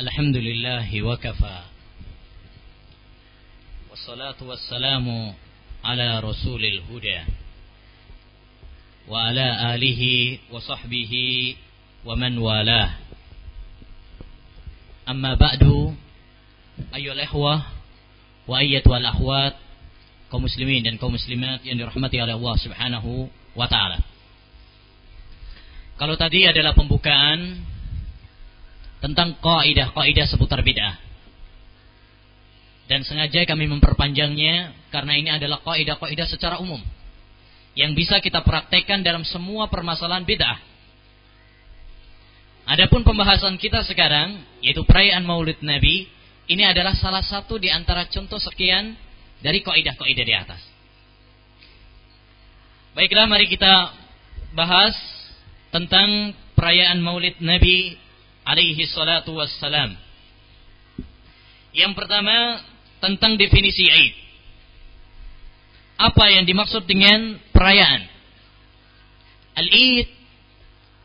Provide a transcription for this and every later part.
الحمد لله وكفى والصلاة والسلام على رسول الهدى وعلى آله وصحبه ومن والاه أما بعد أيها الإخوة وأيتها الأخوات kaum muslimin dan kaum muslimat yang dirahmati oleh Allah Subhanahu wa taala. Kalau tadi adalah pembukaan tentang kaidah-kaidah seputar bid'ah. Dan sengaja kami memperpanjangnya karena ini adalah kaidah-kaidah secara umum yang bisa kita praktekkan dalam semua permasalahan bid'ah. Adapun pembahasan kita sekarang yaitu perayaan Maulid Nabi, ini adalah salah satu di antara contoh sekian dari kaidah-kaidah di atas. Baiklah mari kita bahas tentang perayaan Maulid Nabi alaihi salatu wassalam. Yang pertama tentang definisi Aid. Apa yang dimaksud dengan perayaan? Al-Id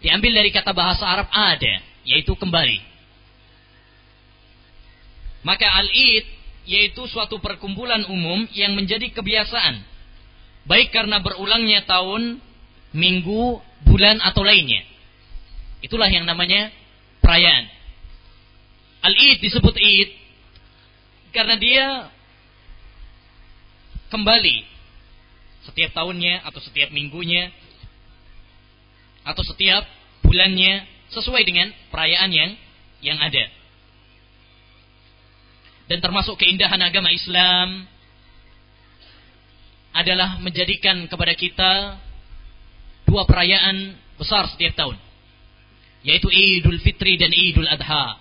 diambil dari kata bahasa Arab ada, yaitu kembali. Maka Al-Id yaitu suatu perkumpulan umum yang menjadi kebiasaan baik karena berulangnya tahun, minggu, bulan atau lainnya. Itulah yang namanya perayaan. Al-Id disebut Id karena dia kembali setiap tahunnya atau setiap minggunya atau setiap bulannya sesuai dengan perayaan yang yang ada. Dan termasuk keindahan agama Islam adalah menjadikan kepada kita dua perayaan besar setiap tahun yaitu Idul Fitri dan Idul Adha.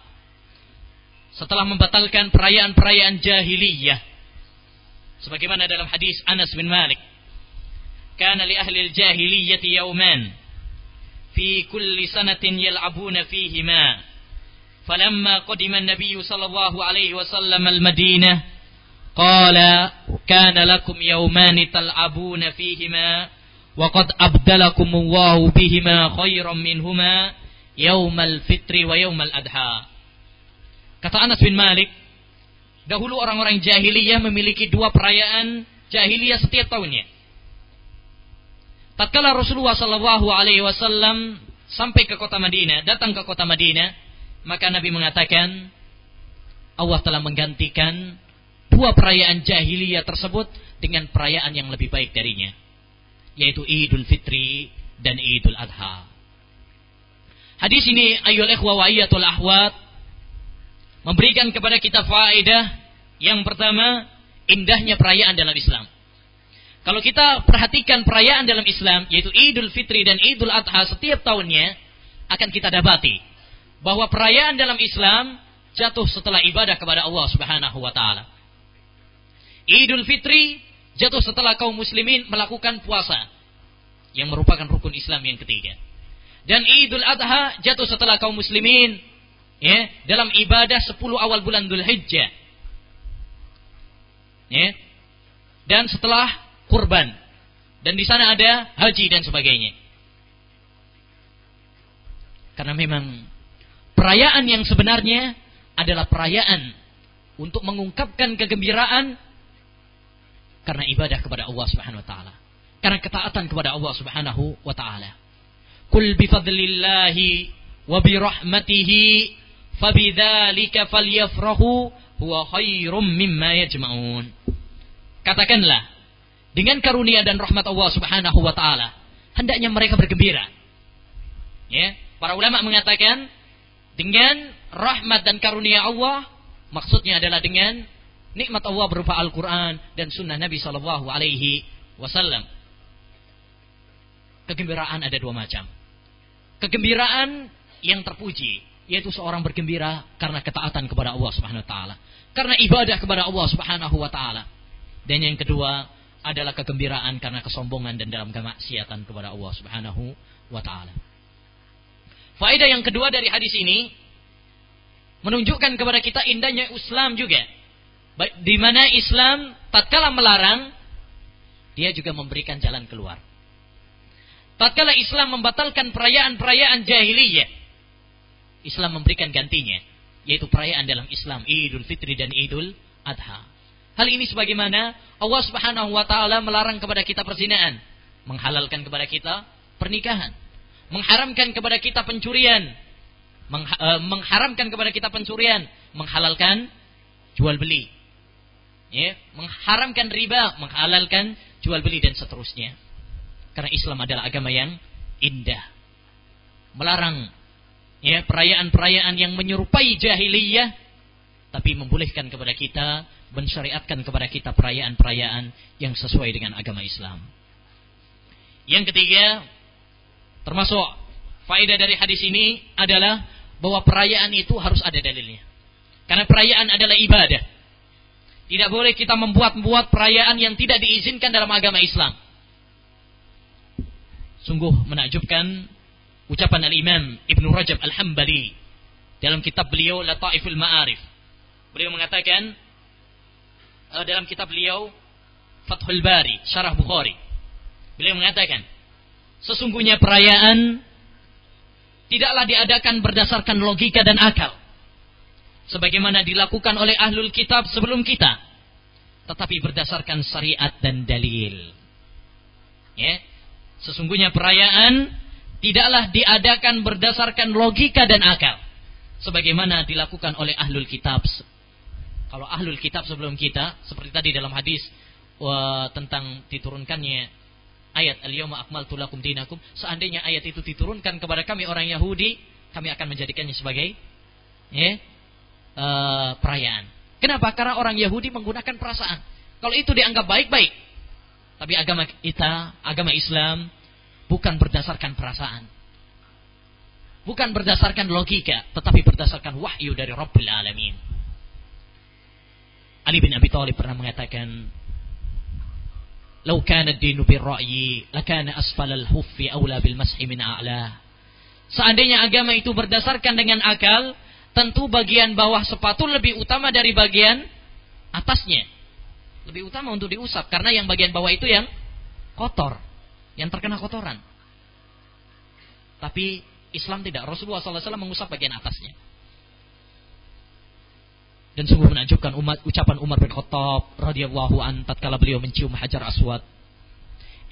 Setelah membatalkan perayaan-perayaan jahiliyah sebagaimana dalam hadis Anas bin Malik, "Kana li ahli al-jahiliyyah yawman fi kulli sanatin yal'abuna fihima." فلما قدم النبي صلى الله عليه وسلم المدينة قال كان لكم يومان تلعبون فيهما وقد أبدلكم الله بهما خيرا منهما yaumal fitri wa yaumal adha. Kata Anas bin Malik, dahulu orang-orang jahiliyah memiliki dua perayaan jahiliyah setiap tahunnya. Tatkala Rasulullah Wasallam sampai ke kota Madinah, datang ke kota Madinah, maka Nabi mengatakan, Allah telah menggantikan dua perayaan jahiliyah tersebut dengan perayaan yang lebih baik darinya, yaitu Idul Fitri dan Idul Adha. Hadis ini ayol ikhwa wa ayatul ahwat memberikan kepada kita faedah yang pertama indahnya perayaan dalam Islam. Kalau kita perhatikan perayaan dalam Islam yaitu Idul Fitri dan Idul Adha setiap tahunnya akan kita dapati bahwa perayaan dalam Islam jatuh setelah ibadah kepada Allah Subhanahu wa taala. Idul Fitri jatuh setelah kaum muslimin melakukan puasa yang merupakan rukun Islam yang ketiga. Dan Idul Adha jatuh setelah kaum muslimin ya, dalam ibadah 10 awal bulan Dhul Hijjah. Ya. Dan setelah kurban. Dan di sana ada haji dan sebagainya. Karena memang perayaan yang sebenarnya adalah perayaan untuk mengungkapkan kegembiraan karena ibadah kepada Allah Subhanahu wa taala. Karena ketaatan kepada Allah Subhanahu wa taala. Kul bifadlillahi wa birahmatihi fabidzalika falyafrahu huwa khairum mimma yajma'un. Katakanlah dengan karunia dan rahmat Allah Subhanahu wa taala hendaknya mereka bergembira. Ya, para ulama mengatakan dengan rahmat dan karunia Allah maksudnya adalah dengan nikmat Allah berupa Al-Qur'an dan sunnah Nabi sallallahu alaihi wasallam. Kegembiraan ada dua macam. Kegembiraan yang terpuji yaitu seorang bergembira karena ketaatan kepada Allah Subhanahu wa taala, karena ibadah kepada Allah Subhanahu wa taala. Dan yang kedua adalah kegembiraan karena kesombongan dan dalam kemaksiatan kepada Allah Subhanahu wa taala. Faedah yang kedua dari hadis ini menunjukkan kepada kita indahnya Islam juga. Di mana Islam tatkala melarang dia juga memberikan jalan keluar. Tatkala Islam membatalkan perayaan-perayaan jahiliyah, Islam memberikan gantinya, yaitu perayaan dalam Islam, Idul Fitri dan Idul Adha. Hal ini sebagaimana Allah Subhanahu wa taala melarang kepada kita perzinahan, menghalalkan kepada kita pernikahan, mengharamkan kepada kita pencurian, eh, mengharamkan kepada kita pencurian, menghalalkan jual beli. Ya, mengharamkan riba, menghalalkan jual beli dan seterusnya. Karena Islam adalah agama yang indah. Melarang ya perayaan-perayaan yang menyerupai jahiliyah tapi membolehkan kepada kita mensyariatkan kepada kita perayaan-perayaan yang sesuai dengan agama Islam. Yang ketiga, termasuk faedah dari hadis ini adalah bahwa perayaan itu harus ada dalilnya. Karena perayaan adalah ibadah. Tidak boleh kita membuat-buat perayaan yang tidak diizinkan dalam agama Islam. Sungguh menakjubkan ucapan Al-Imam Ibn Rajab Al-Hambali dalam kitab beliau Lataiful Ma'arif. Beliau mengatakan uh, dalam kitab beliau Fathul Bari, Syarah Bukhari. Beliau mengatakan, sesungguhnya perayaan tidaklah diadakan berdasarkan logika dan akal. Sebagaimana dilakukan oleh ahlul kitab sebelum kita. Tetapi berdasarkan syariat dan dalil. Ya. Sesungguhnya perayaan tidaklah diadakan berdasarkan logika dan akal. Sebagaimana dilakukan oleh ahlul kitab kalau ahlul kitab sebelum kita seperti tadi dalam hadis tentang diturunkannya ayat al-yawma akmaltu lakum dinakum seandainya ayat itu diturunkan kepada kami orang Yahudi kami akan menjadikannya sebagai ya, uh, perayaan. Kenapa? Karena orang Yahudi menggunakan perasaan. Kalau itu dianggap baik-baik tapi agama kita agama Islam bukan berdasarkan perasaan. Bukan berdasarkan logika, tetapi berdasarkan wahyu dari Rabbul Alamin. Ali bin Abi Thalib pernah mengatakan, "Lau kana ad-dinu bir-ra'yi, lakana asfal al-huffi aula bil mashi min a'la." Seandainya agama itu berdasarkan dengan akal, tentu bagian bawah sepatu lebih utama dari bagian atasnya. Lebih utama untuk diusap karena yang bagian bawah itu yang kotor yang terkena kotoran. Tapi Islam tidak. Rasulullah SAW mengusap bagian atasnya. Dan sungguh menakjubkan umat ucapan Umar bin Khattab radhiyallahu an tatkala beliau mencium hajar aswad.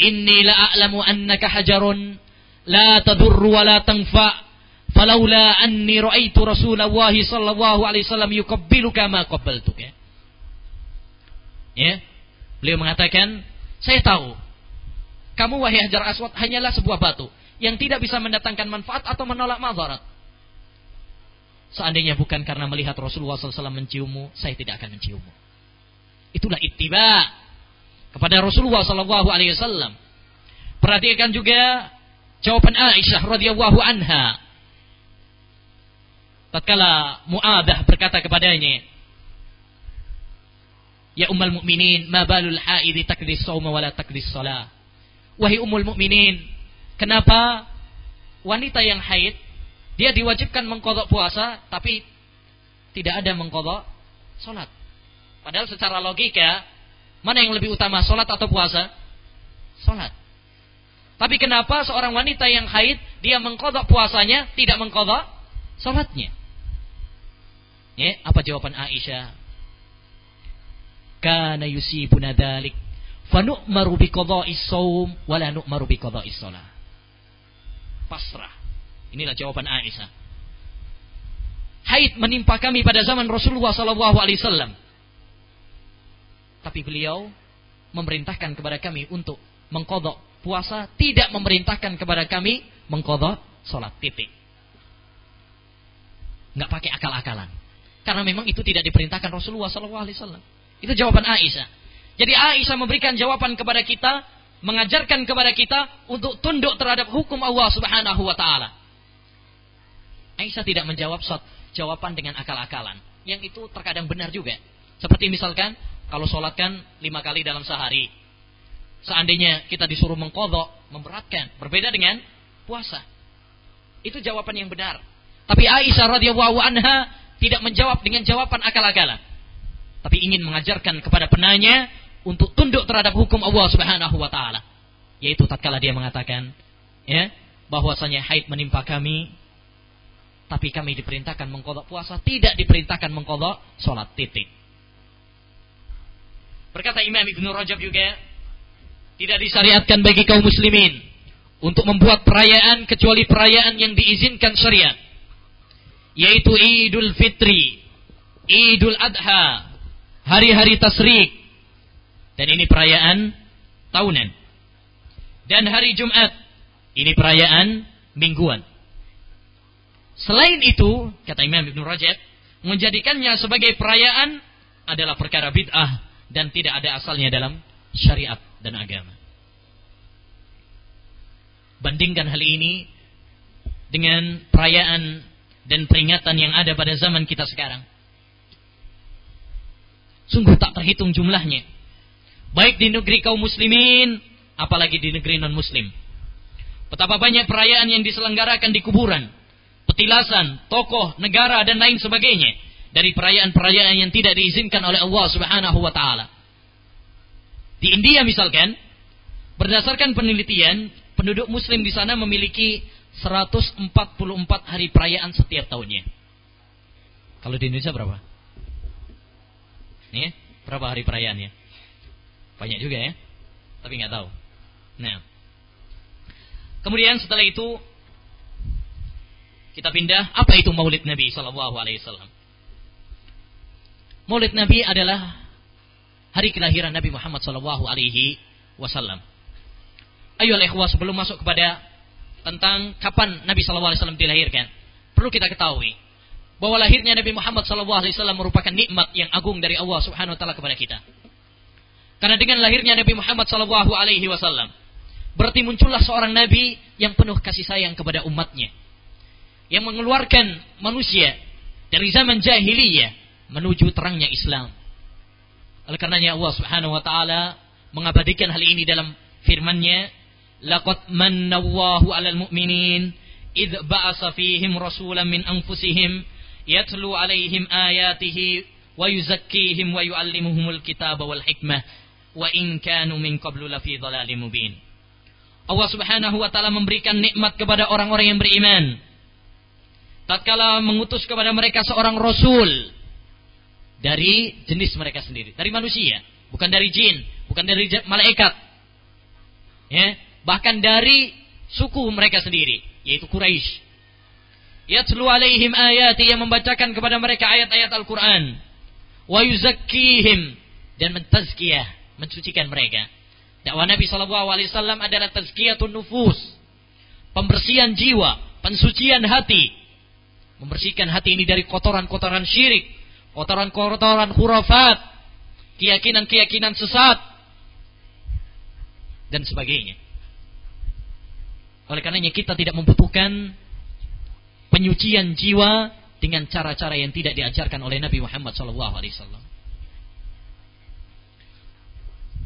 Inni la a'lamu annaka hajarun la tadurru wa la tanfa falaula anni ra'aitu Rasulullah sallallahu alaihi wasallam yuqabbiluka ma qabbaltuka. Ya. Beliau mengatakan, saya tahu kamu wahai Hajar Aswad hanyalah sebuah batu yang tidak bisa mendatangkan manfaat atau menolak madarat. Seandainya bukan karena melihat Rasulullah SAW menciummu, saya tidak akan menciummu. Itulah ittiba kepada Rasulullah SAW. Perhatikan juga jawaban Aisyah radhiyallahu anha. Tatkala Muadah berkata kepadanya, Ya ummul mukminin, ma balul haidi takdis sauma wala takdis salah wahai umul mukminin, kenapa wanita yang haid dia diwajibkan mengkodok puasa tapi tidak ada mengkodok sholat. Padahal secara logika mana yang lebih utama sholat atau puasa? Sholat. Tapi kenapa seorang wanita yang haid dia mengkodok puasanya tidak mengkodok sholatnya? Ya, apa jawaban Aisyah? Kana yusibuna dalik fanu'maru biqada'i shaum wa la nu'maru biqada'i shalah. Pasrah. Inilah jawaban Aisyah. Haid menimpa kami pada zaman Rasulullah sallallahu alaihi wasallam. Tapi beliau memerintahkan kepada kami untuk mengkodok puasa, tidak memerintahkan kepada kami mengkodok sholat titik. Nggak pakai akal-akalan. Karena memang itu tidak diperintahkan Rasulullah wasallam. Itu jawaban Aisyah. Jadi Aisyah memberikan jawaban kepada kita, mengajarkan kepada kita untuk tunduk terhadap hukum Allah Subhanahu wa taala. Aisyah tidak menjawab jawaban dengan akal-akalan. Yang itu terkadang benar juga. Seperti misalkan, kalau sholat kan lima kali dalam sehari. Seandainya kita disuruh mengkodok, memberatkan. Berbeda dengan puasa. Itu jawaban yang benar. Tapi Aisyah radhiyallahu anha tidak menjawab dengan jawaban akal-akalan. Tapi ingin mengajarkan kepada penanya untuk tunduk terhadap hukum Allah Subhanahu wa taala. Yaitu tatkala dia mengatakan ya bahwasanya haid menimpa kami tapi kami diperintahkan mengkodok puasa, tidak diperintahkan mengkodok sholat titik. Berkata Imam Ibn Rajab juga, tidak disyariatkan bagi kaum muslimin untuk membuat perayaan kecuali perayaan yang diizinkan syariat. Yaitu Idul Fitri, Idul Adha, hari-hari tasrik. Dan ini perayaan tahunan. Dan hari Jumat, ini perayaan mingguan. Selain itu, kata Imam Ibn Rajab, menjadikannya sebagai perayaan adalah perkara bid'ah dan tidak ada asalnya dalam syariat dan agama. Bandingkan hal ini dengan perayaan dan peringatan yang ada pada zaman kita sekarang. Sungguh tak terhitung jumlahnya. Baik di negeri kaum muslimin, apalagi di negeri non-muslim. Betapa banyak perayaan yang diselenggarakan di kuburan, petilasan, tokoh, negara dan lain sebagainya dari perayaan-perayaan yang tidak diizinkan oleh Allah Subhanahu wa taala. Di India misalkan, berdasarkan penelitian, penduduk muslim di sana memiliki 144 hari perayaan setiap tahunnya. Kalau di Indonesia berapa? Nih, berapa hari perayaannya? Banyak juga ya, tapi nggak tahu. Nah, kemudian setelah itu kita pindah, apa itu Maulid Nabi Shallallahu Alaihi Wasallam? Maulid Nabi adalah hari kelahiran Nabi Muhammad Shallallahu Alaihi Wasallam. Ayo ikhwah sebelum masuk kepada tentang kapan Nabi Shallallahu Alaihi Wasallam dilahirkan, perlu kita ketahui bahwa lahirnya Nabi Muhammad Wasallam merupakan nikmat yang agung dari Allah Subhanahu Wa Taala kepada kita. Karena dengan lahirnya Nabi Muhammad Shallallahu Alaihi Wasallam, berarti muncullah seorang Nabi yang penuh kasih sayang kepada umatnya yang mengeluarkan manusia dari zaman jahiliyah menuju terangnya Islam. Oleh karenanya Allah Subhanahu wa taala mengabadikan hal ini dalam firman-Nya, "Laqad mannallahu 'alal mu'minin id ba'asa fihim rasulan min anfusihim yatlu 'alaihim ayatihi wa yuzakkihim wa yu'allimuhumul kitaba wal hikmah wa in kanu min qablu lafi dhalalin mubin." Allah Subhanahu wa taala memberikan nikmat kepada orang-orang yang beriman tatkala mengutus kepada mereka seorang rasul dari jenis mereka sendiri, dari manusia, bukan dari jin, bukan dari malaikat. Ya, bahkan dari suku mereka sendiri, yaitu Quraisy. Yatlu alaihim ayati yang membacakan kepada mereka ayat-ayat Al-Qur'an. Wa yuzakkihim dan mentazkiyah, mensucikan mereka. Dakwah Nabi sallallahu alaihi wasallam adalah tazkiyatun nufus, pembersihan jiwa, pensucian hati, Membersihkan hati ini dari kotoran-kotoran syirik, kotoran-kotoran hurafat, keyakinan-keyakinan sesat, dan sebagainya. Oleh karenanya kita tidak membutuhkan penyucian jiwa dengan cara-cara yang tidak diajarkan oleh Nabi Muhammad SAW.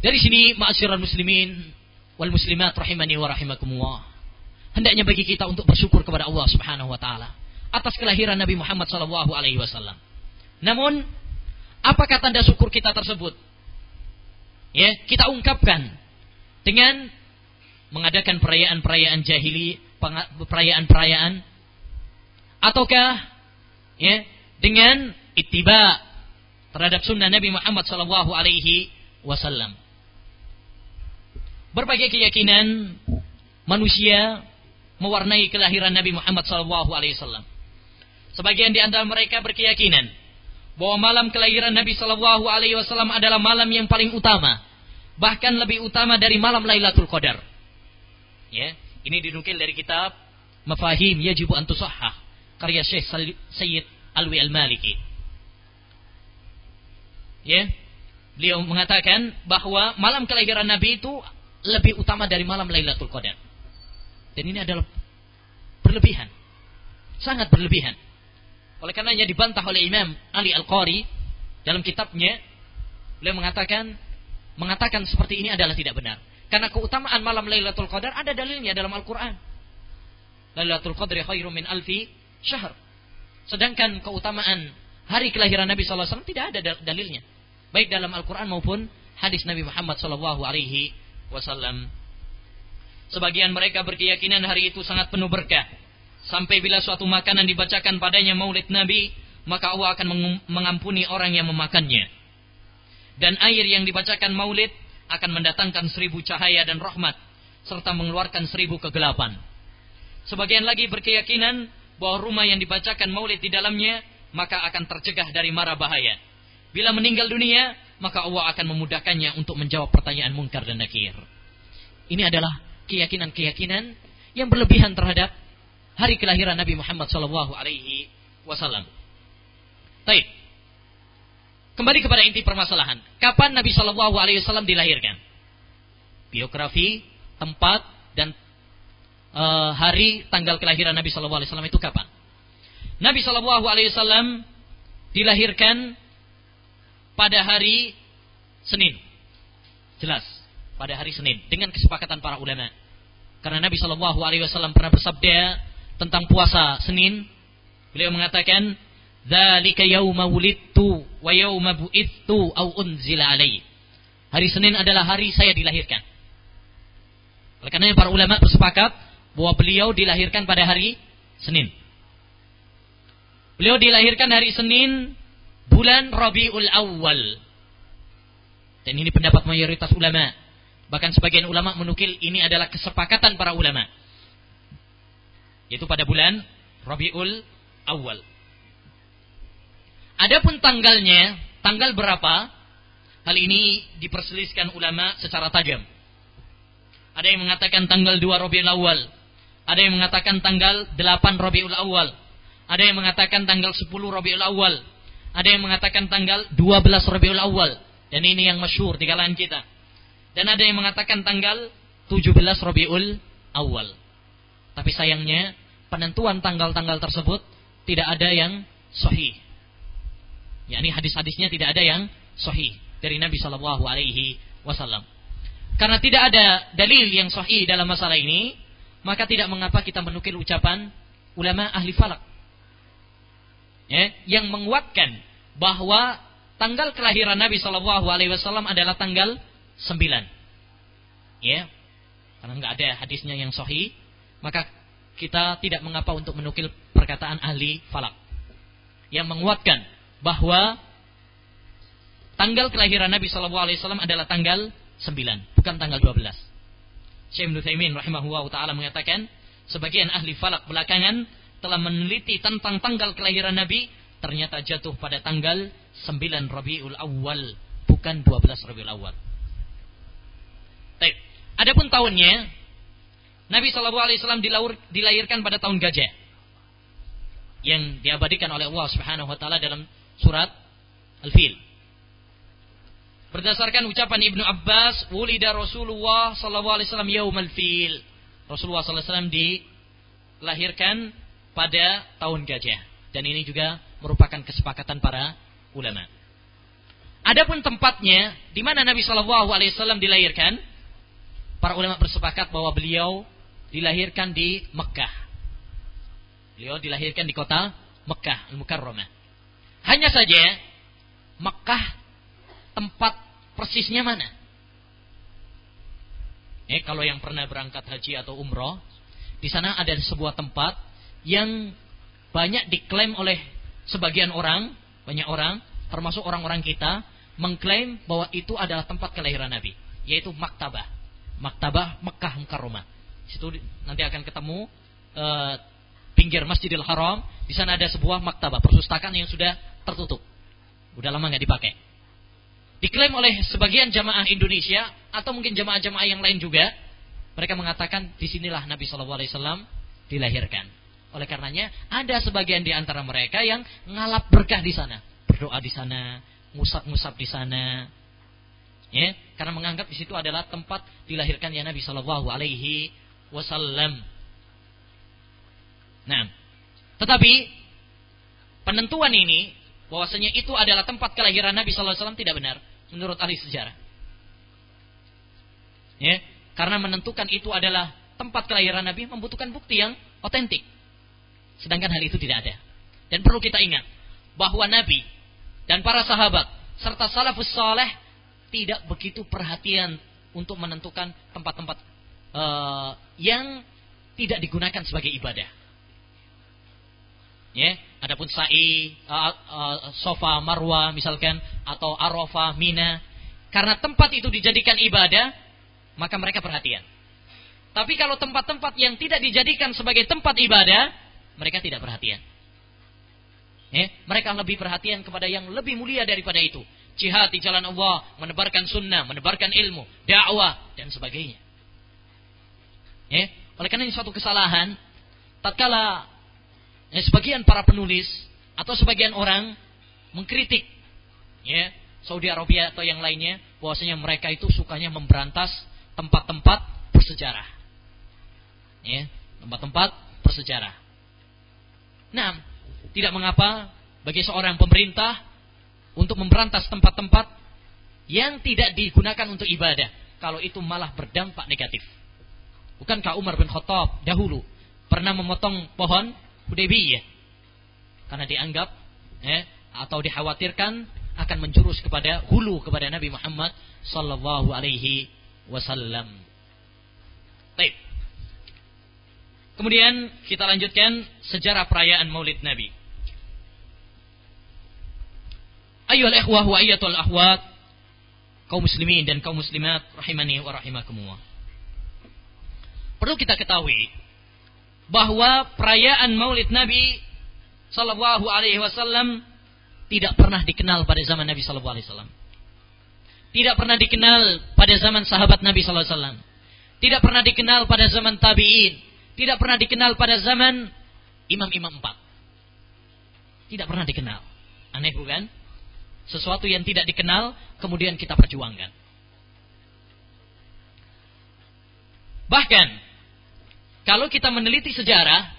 Dari sini, ma'asyiral muslimin wal muslimat rahimani wa rahimakumullah. Hendaknya bagi kita untuk bersyukur kepada Allah Subhanahu wa taala atas kelahiran Nabi Muhammad SAW. Alaihi Wasallam. Namun, apakah tanda syukur kita tersebut? Ya, kita ungkapkan dengan mengadakan perayaan-perayaan jahili, perayaan-perayaan, ataukah ya dengan ittiba terhadap sunnah Nabi Muhammad SAW. Alaihi Wasallam. Berbagai keyakinan manusia mewarnai kelahiran Nabi Muhammad SAW. Alaihi Wasallam. Sebagian di antara mereka berkeyakinan bahwa malam kelahiran Nabi Shallallahu Alaihi Wasallam adalah malam yang paling utama, bahkan lebih utama dari malam Lailatul Qadar. Ya, ini dinukil dari kitab Mafahim Yajibu Antusahah karya Syekh Sayyid Alwi Al-Maliki. Ya, beliau mengatakan bahwa malam kelahiran Nabi itu lebih utama dari malam Lailatul Qadar. Dan ini adalah berlebihan. Sangat berlebihan. Oleh karenanya dibantah oleh Imam Ali Al-Qari dalam kitabnya beliau mengatakan mengatakan seperti ini adalah tidak benar. Karena keutamaan malam Lailatul Qadar ada dalilnya dalam Al-Qur'an. Lailatul Qadri khairum min alfi syahr. Sedangkan keutamaan hari kelahiran Nabi SAW tidak ada dalilnya. Baik dalam Al-Quran maupun hadis Nabi Muhammad SAW. Sebagian mereka berkeyakinan hari itu sangat penuh berkah. Sampai bila suatu makanan dibacakan padanya maulid Nabi, maka Allah akan mengampuni orang yang memakannya. Dan air yang dibacakan maulid akan mendatangkan seribu cahaya dan rahmat, serta mengeluarkan seribu kegelapan. Sebagian lagi berkeyakinan bahwa rumah yang dibacakan maulid di dalamnya, maka akan tercegah dari mara bahaya. Bila meninggal dunia, maka Allah akan memudahkannya untuk menjawab pertanyaan mungkar dan nakir. Ini adalah keyakinan-keyakinan yang berlebihan terhadap hari kelahiran Nabi Muhammad Wasallam. Baik. Kembali kepada inti permasalahan. Kapan Nabi Wasallam dilahirkan? Biografi, tempat, dan uh, hari tanggal kelahiran Nabi Shallallahu Alaihi Wasallam itu kapan? Nabi Shallallahu Alaihi Wasallam dilahirkan pada hari Senin. Jelas, pada hari Senin dengan kesepakatan para ulama. Karena Nabi Shallallahu Alaihi Wasallam pernah bersabda tentang puasa Senin, beliau mengatakan, "Dzalika yauma wulidtu wa yauma bu'ittu au unzila alai." Hari Senin adalah hari saya dilahirkan. Oleh karena para ulama bersepakat bahwa beliau dilahirkan pada hari Senin. Beliau dilahirkan hari Senin bulan Rabiul Awal. Dan ini pendapat mayoritas ulama. Bahkan sebagian ulama menukil ini adalah kesepakatan para ulama yaitu pada bulan Rabiul Awal. Adapun tanggalnya, tanggal berapa? Hal ini diperselisihkan ulama secara tajam. Ada yang mengatakan tanggal 2 Rabiul Awal. Ada yang mengatakan tanggal 8 Rabiul Awal. Ada yang mengatakan tanggal 10 Rabiul Awal. Ada yang mengatakan tanggal 12 Rabiul Awal. Dan ini yang masyhur di kalangan kita. Dan ada yang mengatakan tanggal 17 Rabiul Awal. Tapi sayangnya penentuan tanggal-tanggal tersebut tidak ada yang sahih. Ya, ini hadis-hadisnya tidak ada yang sahih dari Nabi Shallallahu Alaihi Wasallam. Karena tidak ada dalil yang sahih dalam masalah ini, maka tidak mengapa kita menukil ucapan ulama ahli falak. Ya, yang menguatkan bahwa tanggal kelahiran Nabi Shallallahu Alaihi Wasallam adalah tanggal 9. Ya, karena nggak ada hadisnya yang sahih, maka kita tidak mengapa untuk menukil perkataan ahli falak yang menguatkan bahwa tanggal kelahiran Nabi Shallallahu Alaihi Wasallam adalah tanggal 9, bukan tanggal 12. Syekh Taimin rahimahullah taala mengatakan sebagian ahli falak belakangan telah meneliti tentang tanggal kelahiran Nabi ternyata jatuh pada tanggal 9 Rabiul Awal bukan 12 Rabiul Awal. Baik. Adapun tahunnya Nabi Shallallahu Alaihi Wasallam dilahirkan pada tahun gajah yang diabadikan oleh Allah Subhanahu Wa Taala dalam surat Al-Fil. Berdasarkan ucapan Ibnu Abbas, wulida Rasulullah Shallallahu Alaihi Wasallam yaumal fil. Rasulullah Sallallahu Alaihi Wasallam dilahirkan pada tahun gajah dan ini juga merupakan kesepakatan para ulama. Adapun tempatnya di mana Nabi Shallallahu Alaihi Wasallam dilahirkan, para ulama bersepakat bahwa beliau dilahirkan di Mekah. Beliau dilahirkan di kota Mekah, Al-Mukarramah. Hanya saja Mekah tempat persisnya mana? Eh, kalau yang pernah berangkat haji atau umroh, di sana ada sebuah tempat yang banyak diklaim oleh sebagian orang, banyak orang, termasuk orang-orang kita, mengklaim bahwa itu adalah tempat kelahiran Nabi, yaitu Maktabah. Maktabah Mekah Mukarramah. Situ nanti akan ketemu uh, pinggir Masjidil Haram. Di sana ada sebuah maktabah perpustakaan yang sudah tertutup. Udah lama nggak dipakai. Diklaim oleh sebagian jamaah Indonesia atau mungkin jamaah-jamaah yang lain juga, mereka mengatakan di sinilah Nabi Shallallahu Alaihi Wasallam dilahirkan. Oleh karenanya ada sebagian di antara mereka yang ngalap berkah di sana, berdoa di sana, ngusap-ngusap di sana, ya, karena menganggap di situ adalah tempat dilahirkannya Nabi Shallallahu Alaihi wasallam. Nah, tetapi penentuan ini bahwasanya itu adalah tempat kelahiran Nabi sallallahu alaihi tidak benar menurut ahli sejarah. Ya, karena menentukan itu adalah tempat kelahiran Nabi membutuhkan bukti yang otentik. Sedangkan hal itu tidak ada. Dan perlu kita ingat bahwa Nabi dan para sahabat serta salafus saleh tidak begitu perhatian untuk menentukan tempat-tempat uh, yang tidak digunakan sebagai ibadah. Ya, adapun sa'i, uh, uh, sofa, marwa misalkan atau arafah, mina, karena tempat itu dijadikan ibadah, maka mereka perhatian. Tapi kalau tempat-tempat yang tidak dijadikan sebagai tempat ibadah, mereka tidak perhatian. Ya, mereka lebih perhatian kepada yang lebih mulia daripada itu. Jihad di jalan Allah, menebarkan sunnah, menebarkan ilmu, dakwah, dan sebagainya. Ya, oleh karena ini suatu kesalahan, tatkala ya, sebagian para penulis atau sebagian orang mengkritik ya Saudi Arabia atau yang lainnya bahwasanya mereka itu sukanya memberantas tempat-tempat bersejarah. Ya, tempat-tempat bersejarah. Nah, tidak mengapa bagi seorang pemerintah untuk memberantas tempat-tempat yang tidak digunakan untuk ibadah kalau itu malah berdampak negatif. Bukankah Umar bin Khattab dahulu pernah memotong pohon Hudaybiyah karena dianggap ya, atau dikhawatirkan akan menjurus kepada hulu kepada Nabi Muhammad sallallahu alaihi wasallam. Baik. Kemudian kita lanjutkan sejarah perayaan Maulid Nabi. Ayyuhal ikhwah wa ayyatul ahwat kaum muslimin dan kaum muslimat rahimani wa rahimakumullah. Perlu kita ketahui bahwa perayaan Maulid Nabi sallallahu alaihi wasallam tidak pernah dikenal pada zaman Nabi sallallahu alaihi wasallam. Tidak pernah dikenal pada zaman sahabat Nabi sallallahu alaihi wasallam. Tidak pernah dikenal pada zaman tabi'in. Tidak pernah dikenal pada zaman imam-imam empat. Tidak pernah dikenal. Aneh bukan? Sesuatu yang tidak dikenal kemudian kita perjuangkan. Bahkan kalau kita meneliti sejarah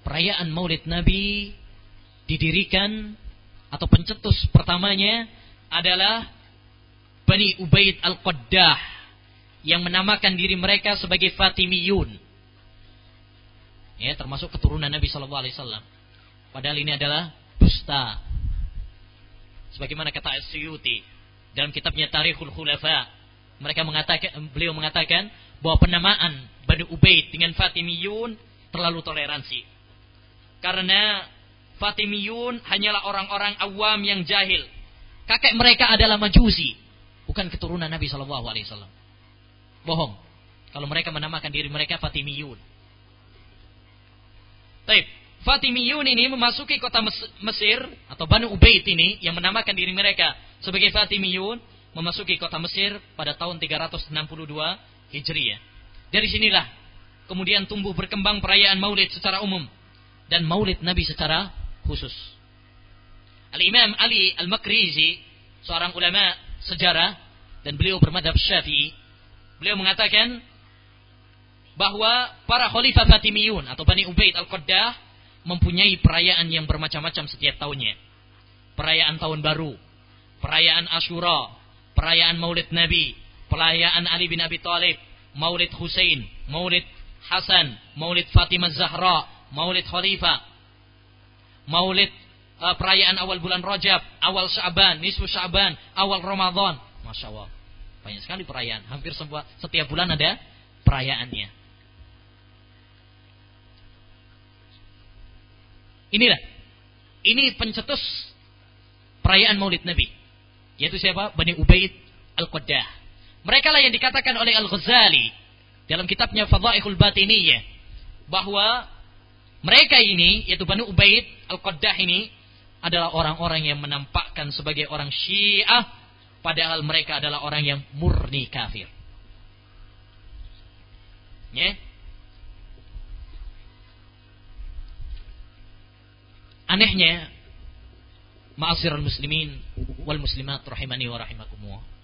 perayaan Maulid Nabi didirikan atau pencetus pertamanya adalah Bani Ubaid Al-Qaddah yang menamakan diri mereka sebagai Fatimiyun. Ya, termasuk keturunan Nabi wasallam. Padahal ini adalah dusta. Sebagaimana kata Asyuti dalam kitabnya Tarikhul Khulafa, mereka mengatakan beliau mengatakan bahwa penamaan Bani Ubaid dengan Fatimiyun terlalu toleransi. Karena Fatimiyun hanyalah orang-orang awam yang jahil. Kakek mereka adalah majusi, bukan keturunan Nabi Shallallahu Alaihi Wasallam. Bohong. Kalau mereka menamakan diri mereka Fatimiyun. Taib. Fatimiyun ini memasuki kota Mesir atau Banu Ubaid ini yang menamakan diri mereka sebagai Fatimiyun memasuki kota Mesir pada tahun 362 Hijriah. Dari sinilah kemudian tumbuh berkembang perayaan Maulid secara umum dan Maulid Nabi secara khusus. Al-Imam Ali Al-Makrizi, seorang ulama sejarah dan beliau bermadhab Syafi'i, beliau mengatakan bahwa para khalifah Fatimiyun atau Bani Ubaid Al-Qaddah mempunyai perayaan yang bermacam-macam setiap tahunnya. Perayaan tahun baru, perayaan Ashura, perayaan Maulid Nabi, perayaan Ali bin Abi Thalib, Maulid Husain, Maulid Hasan, Maulid Fatimah Zahra, Maulid Khalifah, Maulid uh, perayaan awal bulan Rajab, awal Syaban, nisfu Syaban, awal Ramadan. Masya Allah. Banyak sekali perayaan. Hampir semua, setiap bulan ada perayaannya. Inilah. Ini pencetus perayaan maulid Nabi. Yaitu siapa? Bani Ubaid Al-Qaddah. Mereka lah yang dikatakan oleh Al-Ghazali dalam kitabnya Fadhaihul Batiniyah bahwa mereka ini, yaitu Banu Ubaid Al-Qaddah ini, adalah orang-orang yang menampakkan sebagai orang Syiah, padahal mereka adalah orang yang murni kafir. Ya. Anehnya, ma'asirul muslimin wal muslimat rahimani wa rahimakumullah.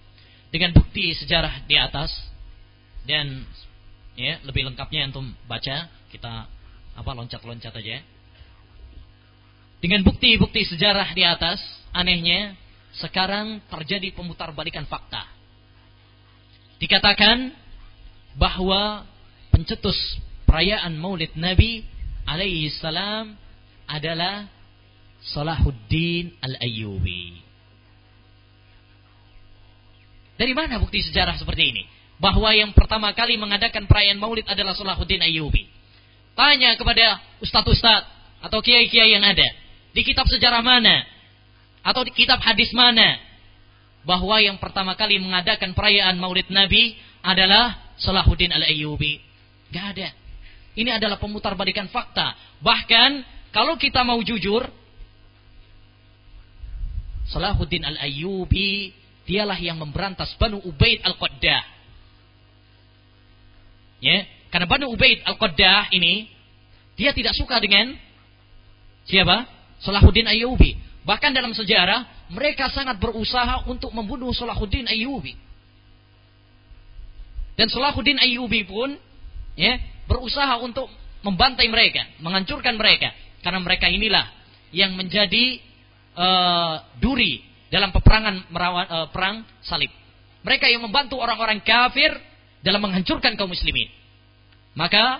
Dengan bukti sejarah di atas dan ya lebih lengkapnya untuk baca kita apa loncat-loncat aja. Dengan bukti-bukti sejarah di atas, anehnya sekarang terjadi pemutarbalikan fakta. Dikatakan bahwa pencetus perayaan Maulid Nabi alaihi salam adalah Salahuddin Al-Ayyubi. Dari mana bukti sejarah seperti ini? Bahwa yang pertama kali mengadakan perayaan Maulid adalah Salahuddin Ayyubi. Tanya kepada ustadz-ustadz atau kiai-kiai yang ada, di kitab sejarah mana, atau di kitab hadis mana, bahwa yang pertama kali mengadakan perayaan Maulid Nabi adalah Salahuddin Al-Ayyubi. Gak ada. Ini adalah pemutar balikan fakta. Bahkan kalau kita mau jujur, Salahuddin Al-Ayyubi dialah yang memberantas Banu Ubaid Al-Qaddah. Ya, karena Banu Ubaid Al-Qaddah ini dia tidak suka dengan siapa? Salahuddin Ayyubi. Bahkan dalam sejarah mereka sangat berusaha untuk membunuh Salahuddin Ayyubi. Dan Salahuddin Ayyubi pun ya berusaha untuk membantai mereka, menghancurkan mereka karena mereka inilah yang menjadi uh, duri dalam peperangan merawat, uh, perang salib. Mereka yang membantu orang-orang kafir dalam menghancurkan kaum muslimin. Maka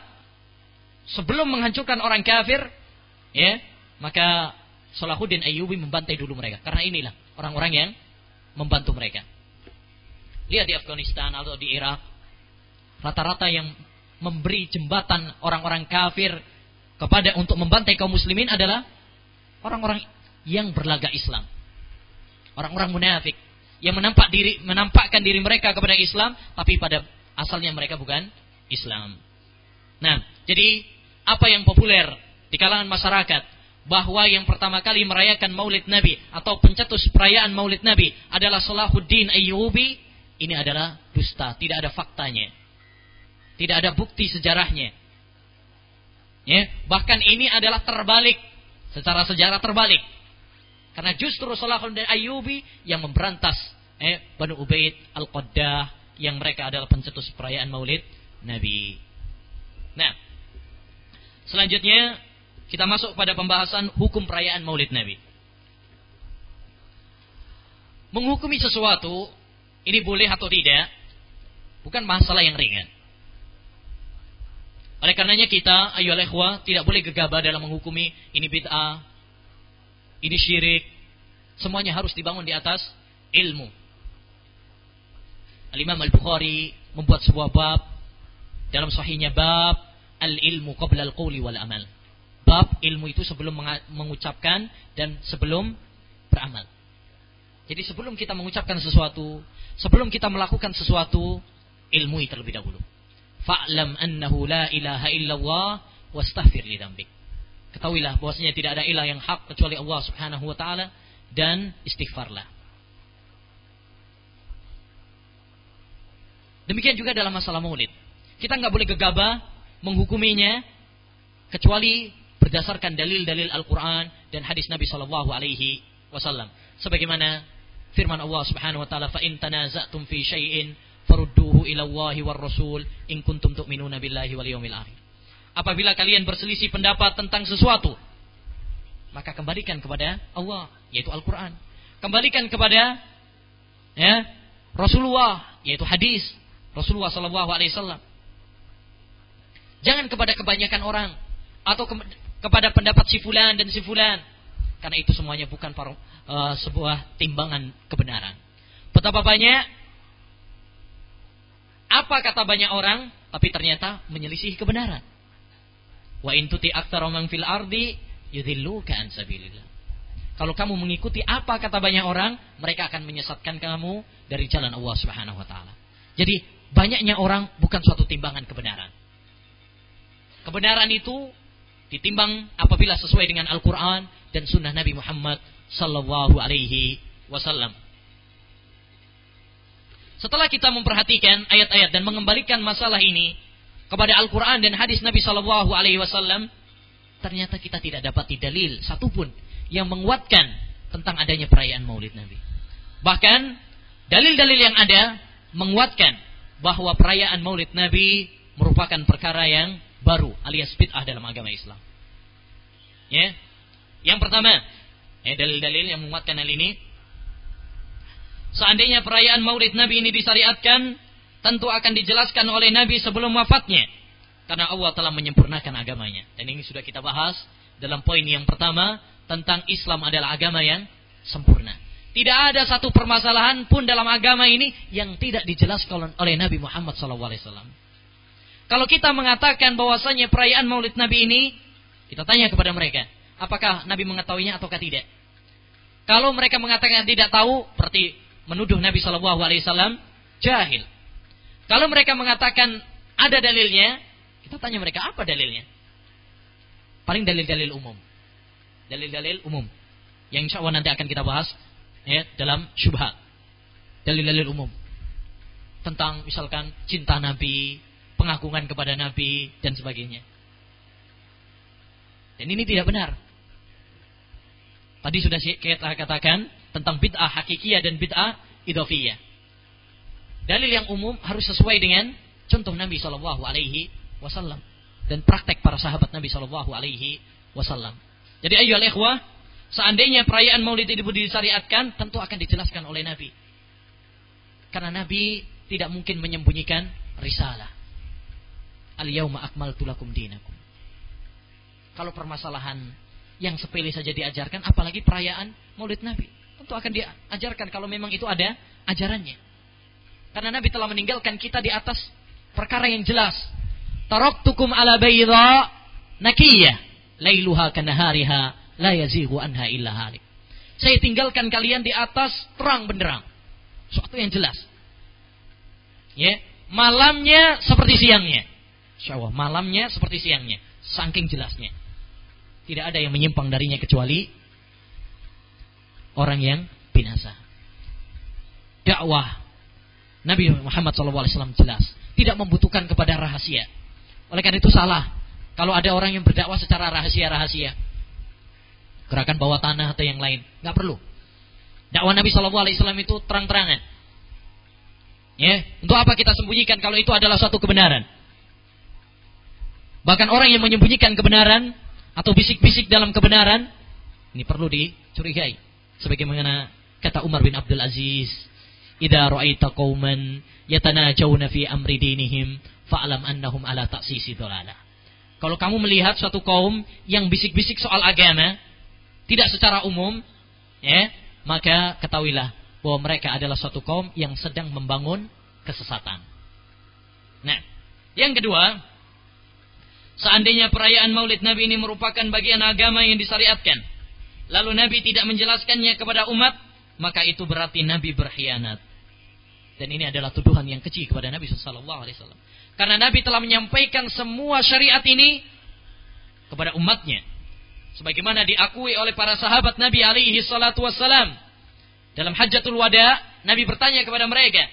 sebelum menghancurkan orang kafir, ya, maka Salahuddin Ayyubi membantai dulu mereka. Karena inilah orang-orang yang membantu mereka. Lihat di Afghanistan atau di Irak, rata-rata yang memberi jembatan orang-orang kafir kepada untuk membantai kaum muslimin adalah orang-orang yang berlagak Islam. Orang-orang munafik yang menampak diri menampakkan diri mereka kepada Islam tapi pada asalnya mereka bukan Islam. Nah, jadi apa yang populer di kalangan masyarakat bahwa yang pertama kali merayakan Maulid Nabi atau pencetus perayaan Maulid Nabi adalah Salahuddin Ayyubi, ini adalah dusta, tidak ada faktanya. Tidak ada bukti sejarahnya. Ya, bahkan ini adalah terbalik secara sejarah terbalik. Karena justru Salahuddin Ayyubi yang memberantas eh, Banu Ubaid Al-Qaddah yang mereka adalah pencetus perayaan Maulid Nabi. Nah, selanjutnya kita masuk pada pembahasan hukum perayaan Maulid Nabi. Menghukumi sesuatu ini boleh atau tidak bukan masalah yang ringan. Oleh karenanya kita, ayo ikhwah, tidak boleh gegabah dalam menghukumi ini bid'ah, ini syirik. Semuanya harus dibangun di atas ilmu. Al-Imam Al-Bukhari membuat sebuah bab dalam sahihnya bab al-ilmu qabla al-qawli wal amal. Bab ilmu itu sebelum mengucapkan dan sebelum beramal. Jadi sebelum kita mengucapkan sesuatu, sebelum kita melakukan sesuatu, ilmui terlebih dahulu. Fa'lam annahu la ilaha illallah wastaghfir li. Ketahuilah bahwasanya tidak ada ilah yang hak kecuali Allah Subhanahu wa taala dan istighfarlah. Demikian juga dalam masalah maulid. Kita nggak boleh gegabah menghukuminya kecuali berdasarkan dalil-dalil Al-Quran dan hadis Nabi Shallallahu Alaihi Wasallam. Sebagaimana firman Allah Subhanahu Wa Taala, "Fa in tanaza'tum fi syai'in farudduhu ila Allahi war Rasul in kuntum tu'minuna billahi wal yawmil akhir. Apabila kalian berselisih pendapat tentang sesuatu, maka kembalikan kepada Allah, yaitu Al-Qur'an. Kembalikan kepada ya, Rasulullah, yaitu hadis Rasulullah sallallahu alaihi wasallam. Jangan kepada kebanyakan orang atau ke, kepada pendapat si fulan dan si fulan. Karena itu semuanya bukan para, uh, sebuah timbangan kebenaran. Betapa banyak apa kata banyak orang, tapi ternyata menyelisih kebenaran. Wa intuti aktsara fil ardi yudhilluka an. Kalau kamu mengikuti apa kata banyak orang, mereka akan menyesatkan kamu dari jalan Allah Subhanahu wa taala. Jadi, banyaknya orang bukan suatu timbangan kebenaran. Kebenaran itu ditimbang apabila sesuai dengan Al-Qur'an dan sunnah Nabi Muhammad sallallahu alaihi wasallam. Setelah kita memperhatikan ayat-ayat dan mengembalikan masalah ini kepada Al-Quran dan hadis Nabi Shallallahu Alaihi Wasallam, ternyata kita tidak dapat dalil satupun yang menguatkan tentang adanya perayaan Maulid Nabi. Bahkan dalil-dalil yang ada menguatkan bahwa perayaan Maulid Nabi merupakan perkara yang baru alias bid'ah dalam agama Islam. Ya. Yang pertama, ya, dalil-dalil yang menguatkan hal ini Seandainya perayaan Maulid Nabi ini disyariatkan, tentu akan dijelaskan oleh Nabi sebelum wafatnya. Karena Allah telah menyempurnakan agamanya. Dan ini sudah kita bahas dalam poin yang pertama tentang Islam adalah agama yang sempurna. Tidak ada satu permasalahan pun dalam agama ini yang tidak dijelaskan oleh Nabi Muhammad SAW. Kalau kita mengatakan bahwasanya perayaan Maulid Nabi ini, kita tanya kepada mereka, apakah Nabi mengetahuinya ataukah tidak. Kalau mereka mengatakan tidak tahu, berarti menuduh Nabi Wasallam jahil. Kalau mereka mengatakan ada dalilnya, kita tanya mereka apa dalilnya. Paling dalil-dalil umum, dalil-dalil umum yang insya Allah nanti akan kita bahas ya, dalam syubhat. Dalil-dalil umum tentang misalkan cinta Nabi, pengagungan kepada Nabi dan sebagainya. Dan ini tidak benar. Tadi sudah kita katakan tentang bid'ah hakikiyah dan bid'ah idofiyah. Dalil yang umum harus sesuai dengan contoh Nabi Shallallahu Alaihi Wasallam dan praktek para sahabat Nabi Shallallahu Alaihi Wasallam. Jadi ayo ikhwah, seandainya perayaan Maulid itu disyariatkan, tentu akan dijelaskan oleh Nabi. Karena Nabi tidak mungkin menyembunyikan risalah. Al yauma akmaltu lakum dinakum. Kalau permasalahan yang sepele saja diajarkan, apalagi perayaan Maulid Nabi. Tentu akan diajarkan kalau memang itu ada ajarannya. Karena Nabi telah meninggalkan kita di atas perkara yang jelas. Taraktukum ala bayda nakiyah, lailuha kanahariha, la yazihu anha illa halik. Saya tinggalkan kalian di atas terang benderang. Suatu yang jelas. Ya, malamnya seperti siangnya. Insyaallah, malamnya seperti siangnya. Saking jelasnya. Tidak ada yang menyimpang darinya kecuali orang yang binasa. Dakwah Nabi Muhammad SAW jelas. Tidak membutuhkan kepada rahasia. Oleh karena itu salah. Kalau ada orang yang berdakwah secara rahasia-rahasia. Gerakan bawah tanah atau yang lain. nggak perlu. Dakwah Nabi SAW itu terang-terangan. Ya, untuk apa kita sembunyikan kalau itu adalah suatu kebenaran? Bahkan orang yang menyembunyikan kebenaran atau bisik-bisik dalam kebenaran ini perlu dicurigai sebagaimana kata Umar bin Abdul Aziz idza ra'aita qauman yatanajawna fi amri dinihim fa'lam annahum ala ta'sisi dhalala kalau kamu melihat suatu kaum yang bisik-bisik soal agama tidak secara umum ya maka ketahuilah bahwa mereka adalah suatu kaum yang sedang membangun kesesatan nah yang kedua Seandainya perayaan maulid Nabi ini merupakan bagian agama yang disyariatkan. Lalu Nabi tidak menjelaskannya kepada umat. Maka itu berarti Nabi berkhianat. Dan ini adalah tuduhan yang kecil kepada Nabi Sallallahu Alaihi Wasallam. Karena Nabi telah menyampaikan semua syariat ini kepada umatnya. Sebagaimana diakui oleh para sahabat Nabi alaihi salatu. Dalam hajatul wada, Nabi bertanya kepada mereka.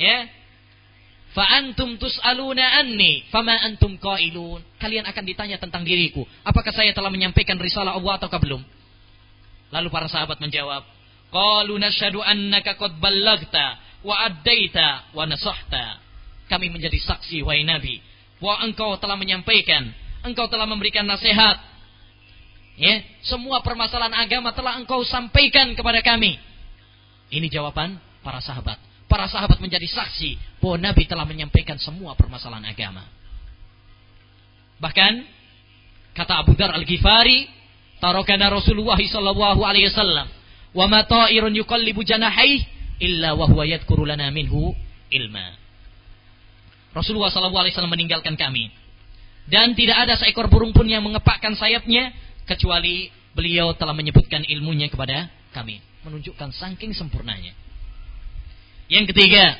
Ya, Fa antum tus'aluna anni, fama antum qailun. Kalian akan ditanya tentang diriku. Apakah saya telah menyampaikan risalah Allah ataukah belum? Lalu para sahabat menjawab, Qalu nashhadu annaka qad ballagta wa addaita wa nasahta. Kami menjadi saksi wahai Nabi bahwa engkau telah menyampaikan, engkau telah memberikan nasihat. Ya, semua permasalahan agama telah engkau sampaikan kepada kami. Ini jawaban para sahabat para sahabat menjadi saksi bahwa Nabi telah menyampaikan semua permasalahan agama. Bahkan kata Abu Dar Al-Ghifari, tarokana Rasulullah sallallahu alaihi wasallam, "Wa ma ta'irun yuqallibu janahihi illa wa huwa yadhkuru lana minhu ilma." Rasulullah sallallahu wasallam meninggalkan kami. Dan tidak ada seekor burung pun yang mengepakkan sayapnya kecuali beliau telah menyebutkan ilmunya kepada kami, menunjukkan saking sempurnanya. Yang ketiga,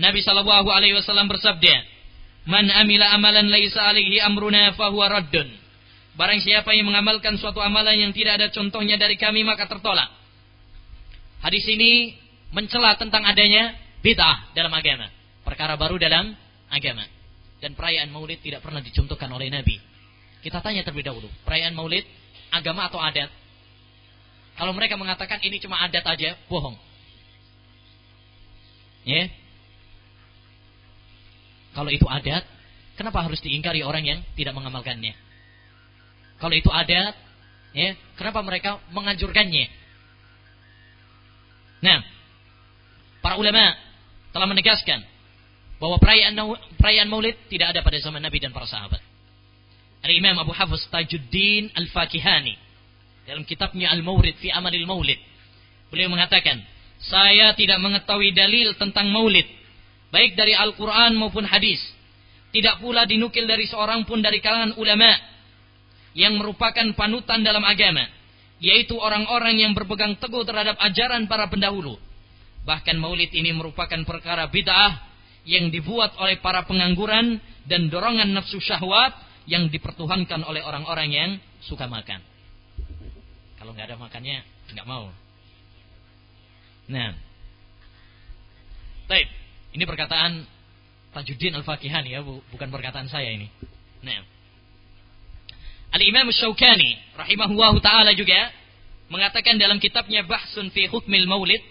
Nabi Shallallahu Alaihi Wasallam bersabda, "Man amila amalan laisa alaihi amruna fahuwa raddun." Barang siapa yang mengamalkan suatu amalan yang tidak ada contohnya dari kami maka tertolak. Hadis ini mencela tentang adanya bid'ah dalam agama, perkara baru dalam agama. Dan perayaan Maulid tidak pernah dicontohkan oleh Nabi. Kita tanya terlebih dahulu, perayaan Maulid agama atau adat? Kalau mereka mengatakan ini cuma adat aja, bohong. Ya. Kalau itu adat, kenapa harus diingkari orang yang tidak mengamalkannya? Kalau itu adat, ya, kenapa mereka menganjurkannya? Nah, para ulama telah menegaskan bahwa perayaan perayaan Maulid tidak ada pada zaman Nabi dan para sahabat. Al-Imam Abu Hafiz Tajuddin Al-Fakihani dalam kitabnya Al-Mawrid fi Amalil Maulid beliau mengatakan saya tidak mengetahui dalil tentang maulid. Baik dari Al-Quran maupun hadis. Tidak pula dinukil dari seorang pun dari kalangan ulama. yang merupakan panutan dalam agama, yaitu orang-orang yang berpegang teguh terhadap ajaran para pendahulu. Bahkan maulid ini merupakan perkara bid'ah yang dibuat oleh para pengangguran dan dorongan nafsu syahwat yang dipertuhankan oleh orang-orang yang suka makan. Kalau nggak ada makannya, nggak mau. Nah, baik. Ini perkataan Tajuddin Al-Fakihani ya, bukan perkataan saya ini. Nah, Al-Imam Syaukani rahimahullah taala juga mengatakan dalam kitabnya Bahsun fi Hukmil Maulid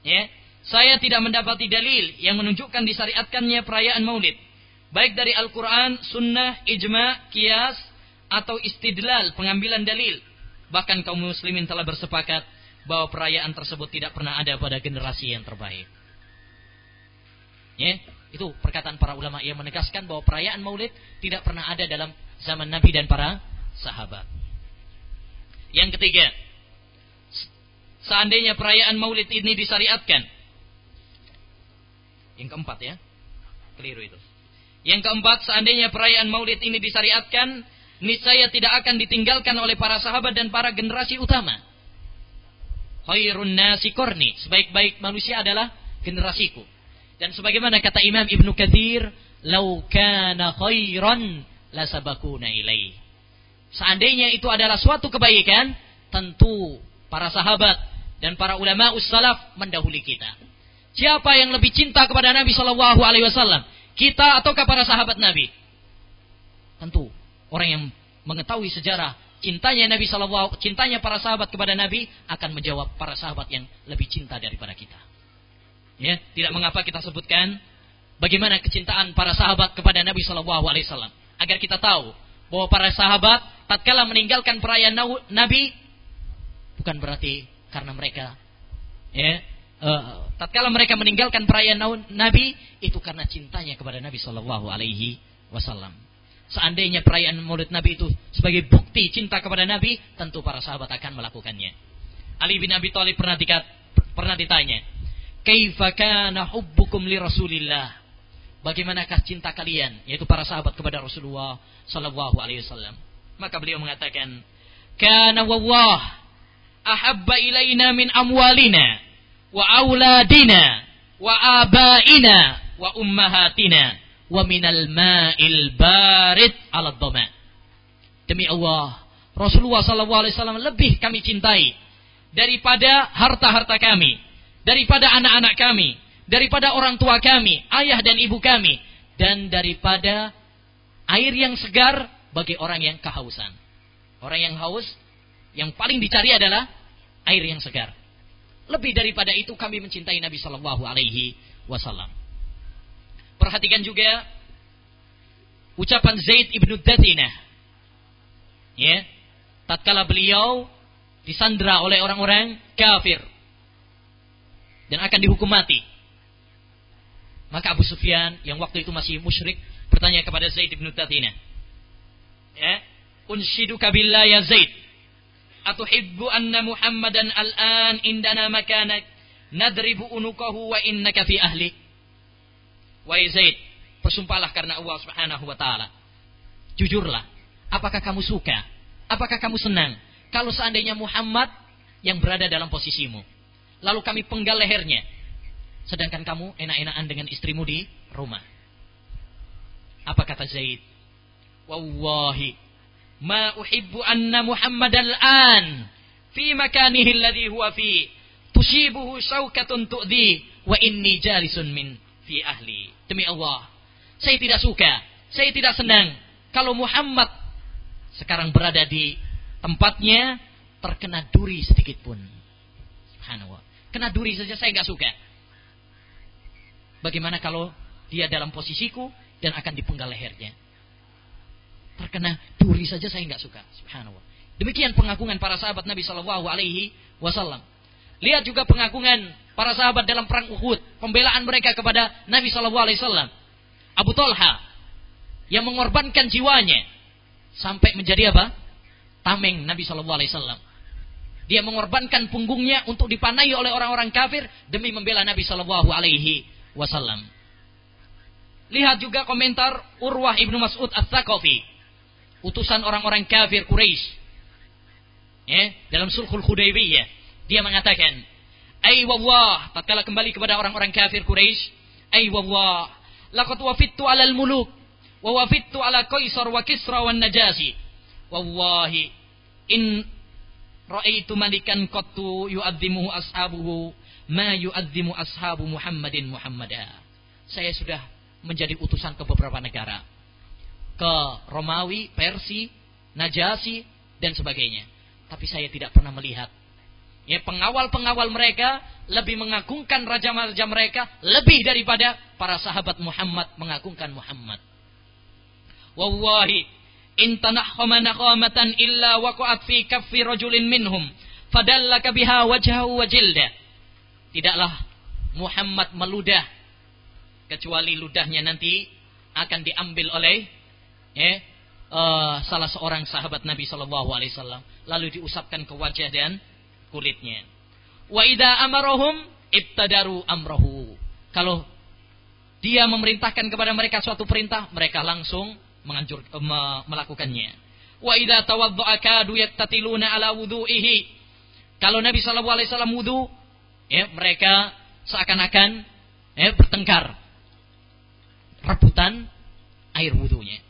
ya, saya tidak mendapati dalil yang menunjukkan disyariatkannya perayaan Maulid baik dari Al-Qur'an, sunnah, ijma, kias atau istidlal, pengambilan dalil. Bahkan kaum muslimin telah bersepakat bahwa perayaan tersebut tidak pernah ada pada generasi yang terbaik. Ya, itu perkataan para ulama yang menegaskan bahwa perayaan Maulid tidak pernah ada dalam zaman Nabi dan para sahabat. Yang ketiga, seandainya perayaan Maulid ini disyariatkan. Yang keempat ya. Keliru itu. Yang keempat, seandainya perayaan Maulid ini disyariatkan, niscaya tidak akan ditinggalkan oleh para sahabat dan para generasi utama khairun nasi korni. Sebaik-baik manusia adalah generasiku. Dan sebagaimana kata Imam Ibnu Katsir, "Lau kana khairan lasabakuna ilaih." Seandainya itu adalah suatu kebaikan, tentu para sahabat dan para ulama ussalaf mendahului kita. Siapa yang lebih cinta kepada Nabi Shallallahu Alaihi Wasallam? Kita ataukah para sahabat Nabi? Tentu orang yang mengetahui sejarah cintanya Nabi Shallallahu cintanya para sahabat kepada Nabi akan menjawab para sahabat yang lebih cinta daripada kita. Ya, tidak mengapa kita sebutkan bagaimana kecintaan para sahabat kepada Nabi Shallallahu Alaihi Wasallam agar kita tahu bahwa para sahabat tatkala meninggalkan perayaan Nabi bukan berarti karena mereka ya uh, tatkala mereka meninggalkan perayaan Nabi itu karena cintanya kepada Nabi Shallallahu Alaihi Wasallam. Seandainya perayaan Maulid Nabi itu sebagai bukti cinta kepada Nabi, tentu para sahabat akan melakukannya. Ali bin Abi Thalib pernah, dikat, pernah ditanya, "Kaifa kana hubbukum li Rasulillah?" Bagaimanakah cinta kalian yaitu para sahabat kepada Rasulullah sallallahu alaihi wasallam? Maka beliau mengatakan, "Kana wallah ahabba ilaina min amwalina wa auladina wa abaina wa ummahatina." wa minal ma'il barid ala dhama. Demi Allah, Rasulullah sallallahu alaihi wasallam lebih kami cintai daripada harta-harta kami, daripada anak-anak kami, daripada orang tua kami, ayah dan ibu kami, dan daripada air yang segar bagi orang yang kehausan. Orang yang haus, yang paling dicari adalah air yang segar. Lebih daripada itu kami mencintai Nabi Shallallahu Alaihi Wasallam. Perhatikan juga ucapan Zaid ibnu Datinah. Ya, tatkala beliau disandra oleh orang-orang kafir dan akan dihukum mati. Maka Abu Sufyan yang waktu itu masih musyrik bertanya kepada Zaid ibnu Datinah. Ya, unshiduka billah ya Zaid. Atuhibbu anna Muhammadan al-an indana makanak nadribu unukahu wa innaka fi ahlik. Wahai Zaid, bersumpahlah karena Allah Subhanahu wa taala. Jujurlah, apakah kamu suka? Apakah kamu senang kalau seandainya Muhammad yang berada dalam posisimu? Lalu kami penggal lehernya. Sedangkan kamu enak-enakan dengan istrimu di rumah. Apa kata Zaid? Wallahi ma uhibbu anna Muhammad al-an fi makanihi alladhi huwa fi tusibuhu syaukatun tu'di wa inni jalisun min fi ahli. Demi Allah, saya tidak suka, saya tidak senang kalau Muhammad sekarang berada di tempatnya terkena duri sedikit pun. Subhanallah. Kena duri saja saya nggak suka. Bagaimana kalau dia dalam posisiku dan akan dipenggal lehernya? Terkena duri saja saya nggak suka. Subhanallah. Demikian pengagungan para sahabat Nabi Shallallahu Alaihi Wasallam. Lihat juga pengagungan para sahabat dalam perang Uhud, pembelaan mereka kepada Nabi Shallallahu Alaihi Wasallam. Abu Talha yang mengorbankan jiwanya sampai menjadi apa? Tameng Nabi Shallallahu Alaihi Wasallam. Dia mengorbankan punggungnya untuk dipanai oleh orang-orang kafir demi membela Nabi Shallallahu Alaihi Wasallam. Lihat juga komentar Urwah ibnu Mas'ud Ats-Tsaqafi. utusan orang-orang kafir Quraisy. Ya, dalam sulhul Hudaybiyah dia mengatakan, "Ai wallah," tatkala kembali kepada orang-orang kafir Quraisy, "Ai wallah, laqad wafittu 'alal muluk wa wafittu 'ala Qaisar wa Kisra wan Najasi. Wallahi in ra'aitu malikan qattu yu'azzimuhu ashabuhu ma yu'azzimu ashabu Muhammadin Muhammada." Saya sudah menjadi utusan ke beberapa negara ke Romawi, Persi, Najasi, dan sebagainya. Tapi saya tidak pernah melihat. Ya, pengawal-pengawal mereka lebih mengagungkan raja-raja mereka lebih daripada para sahabat Muhammad mengagungkan Muhammad. Wallahi, in tanahhama naqamatan illa waqa'at fi kaffi rajulin minhum fadallaka biha wajhahu wa jilda. Tidaklah Muhammad meludah kecuali ludahnya nanti akan diambil oleh ya, uh, salah seorang sahabat Nabi Shallallahu Alaihi Wasallam lalu diusapkan ke wajah dan kulitnya. Wa ida amarohum ibtadaru amrohu. Kalau dia memerintahkan kepada mereka suatu perintah, mereka langsung menganjur uh, melakukannya. Wa ida tawaddu'a kadu yaktatiluna ala wudu'ihi. Kalau Nabi Shallallahu alaihi wasallam wudu, ya mereka seakan-akan ya bertengkar rebutan air wudunya.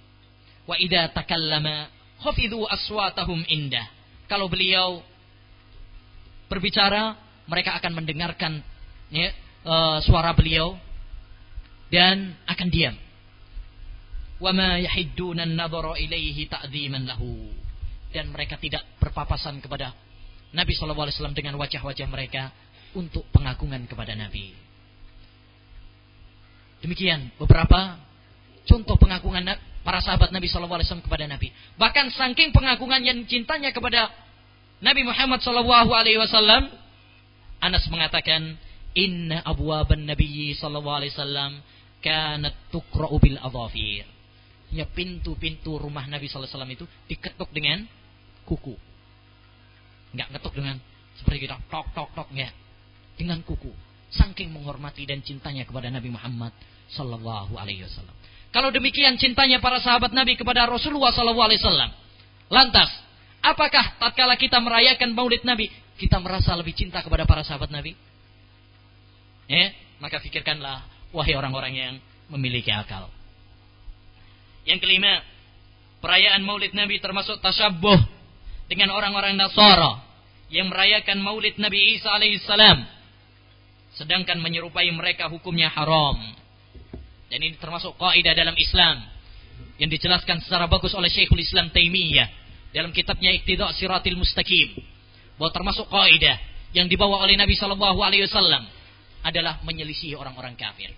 Wa idza takallama khafidhu aswatahum indah. Kalau beliau berbicara, mereka akan mendengarkan ya, uh, suara beliau dan akan diam. Yahidduna an-nadhara ilaihi ta'dhiman lahu. Dan mereka tidak berpapasan kepada Nabi SAW dengan wajah-wajah mereka untuk pengagungan kepada Nabi. Demikian beberapa contoh pengagungan para sahabat Nabi SAW kepada Nabi. Bahkan saking pengagungan yang cintanya kepada Nabi Muhammad SAW, Anas mengatakan, Inna abwaban Nabi SAW kanat tukra'u bil adhafir. Ya pintu-pintu rumah Nabi SAW itu diketuk dengan kuku. Enggak ketuk dengan seperti kita tok tok tok enggak. Dengan kuku. Saking menghormati dan cintanya kepada Nabi Muhammad sallallahu alaihi wasallam. Kalau demikian cintanya para sahabat Nabi kepada Rasulullah SAW. Lantas, apakah tatkala kita merayakan maulid Nabi, kita merasa lebih cinta kepada para sahabat Nabi? Ya, maka pikirkanlah, wahai orang-orang yang memiliki akal. Yang kelima, perayaan maulid Nabi termasuk tasyabuh dengan orang-orang Nasara yang merayakan maulid Nabi Isa alaihissalam sedangkan menyerupai mereka hukumnya haram. Dan ini termasuk kaidah dalam Islam yang dijelaskan secara bagus oleh Syekhul Islam Taimiyah dalam kitabnya Iqtida' Siratil Mustaqim. Bahwa termasuk kaidah yang dibawa oleh Nabi sallallahu alaihi wasallam adalah menyelisihi orang-orang kafir.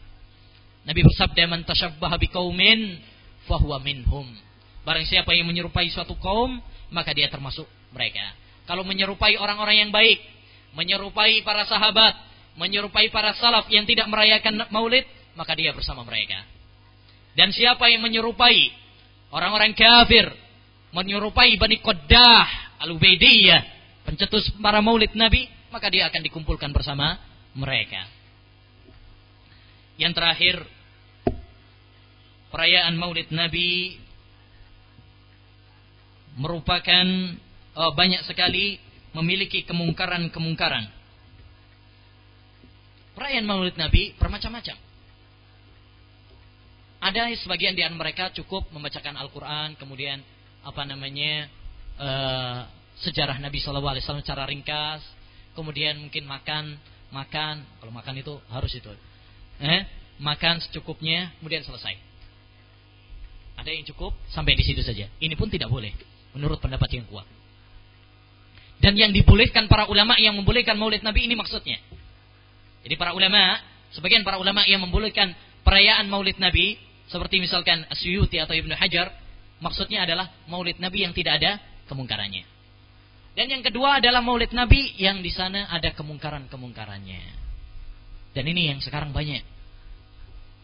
Nabi bersabda man tasyabbaha biqaumin fahuwa minhum. Barang siapa yang menyerupai suatu kaum, maka dia termasuk mereka. Kalau menyerupai orang-orang yang baik, menyerupai para sahabat, menyerupai para salaf yang tidak merayakan maulid, maka dia bersama mereka. Dan siapa yang menyerupai orang-orang kafir, menyerupai Bani Qaddah, Al-Ubaidiyah, pencetus para maulid Nabi, maka dia akan dikumpulkan bersama mereka. Yang terakhir, perayaan maulid Nabi merupakan uh, banyak sekali memiliki kemungkaran-kemungkaran. Perayaan maulid Nabi bermacam-macam. Ada sebagian di antara mereka cukup membacakan Al-Quran, kemudian apa namanya uh, sejarah Nabi Shallallahu Alaihi Wasallam secara ringkas, kemudian mungkin makan, makan, kalau makan itu harus itu, eh, makan secukupnya, kemudian selesai. Ada yang cukup sampai di situ saja. Ini pun tidak boleh, menurut pendapat yang kuat. Dan yang dibolehkan para ulama yang membolehkan Maulid Nabi ini maksudnya. Jadi para ulama, sebagian para ulama yang membolehkan perayaan Maulid Nabi seperti misalkan Asyuti atau Ibnu Hajar, maksudnya adalah maulid Nabi yang tidak ada kemungkarannya. Dan yang kedua adalah maulid Nabi yang di sana ada kemungkaran-kemungkarannya. Dan ini yang sekarang banyak.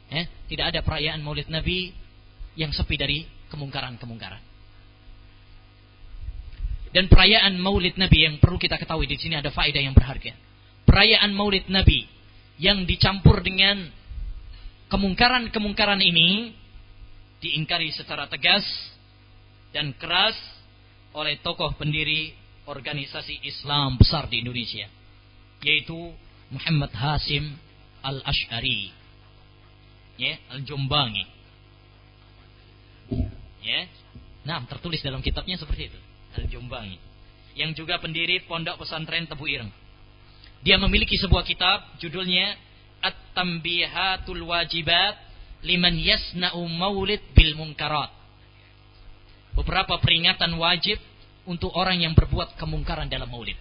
Eh, tidak ada perayaan maulid Nabi yang sepi dari kemungkaran-kemungkaran. Dan perayaan maulid Nabi yang perlu kita ketahui di sini ada faedah yang berharga. Perayaan maulid Nabi yang dicampur dengan kemungkaran-kemungkaran ini diingkari secara tegas dan keras oleh tokoh pendiri organisasi Islam besar di Indonesia yaitu Muhammad Hasim Al-Ash'ari ya Al-Jombangi ya nah tertulis dalam kitabnya seperti itu Al-Jombangi yang juga pendiri Pondok Pesantren Tebu Ireng dia memiliki sebuah kitab judulnya At-Tambihatul Wajibat liman yasna'u maulid bil munkarat beberapa peringatan wajib untuk orang yang berbuat kemungkaran dalam maulid.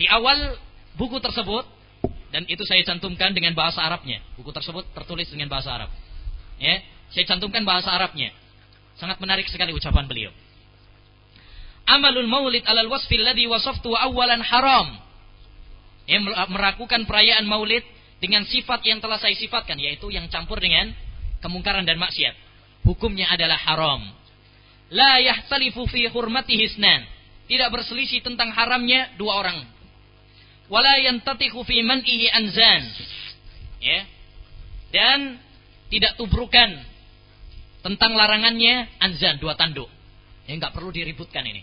Di awal buku tersebut dan itu saya cantumkan dengan bahasa Arabnya. Buku tersebut tertulis dengan bahasa Arab. Ya, saya cantumkan bahasa Arabnya. Sangat menarik sekali ucapan beliau. Amalul maulid alal wasfil ladhi wasaftu awalan haram. Ya, merakukan perayaan maulid dengan sifat yang telah saya sifatkan yaitu yang campur dengan kemungkaran dan maksiat hukumnya adalah haram. La yahtalifu fi hurmatihi isnan. Tidak berselisih tentang haramnya dua orang. Wala yantatikhu fi man'ihi anzan. Ya. Dan tidak tubrukan tentang larangannya anzan dua tanduk. Ya enggak perlu diributkan ini.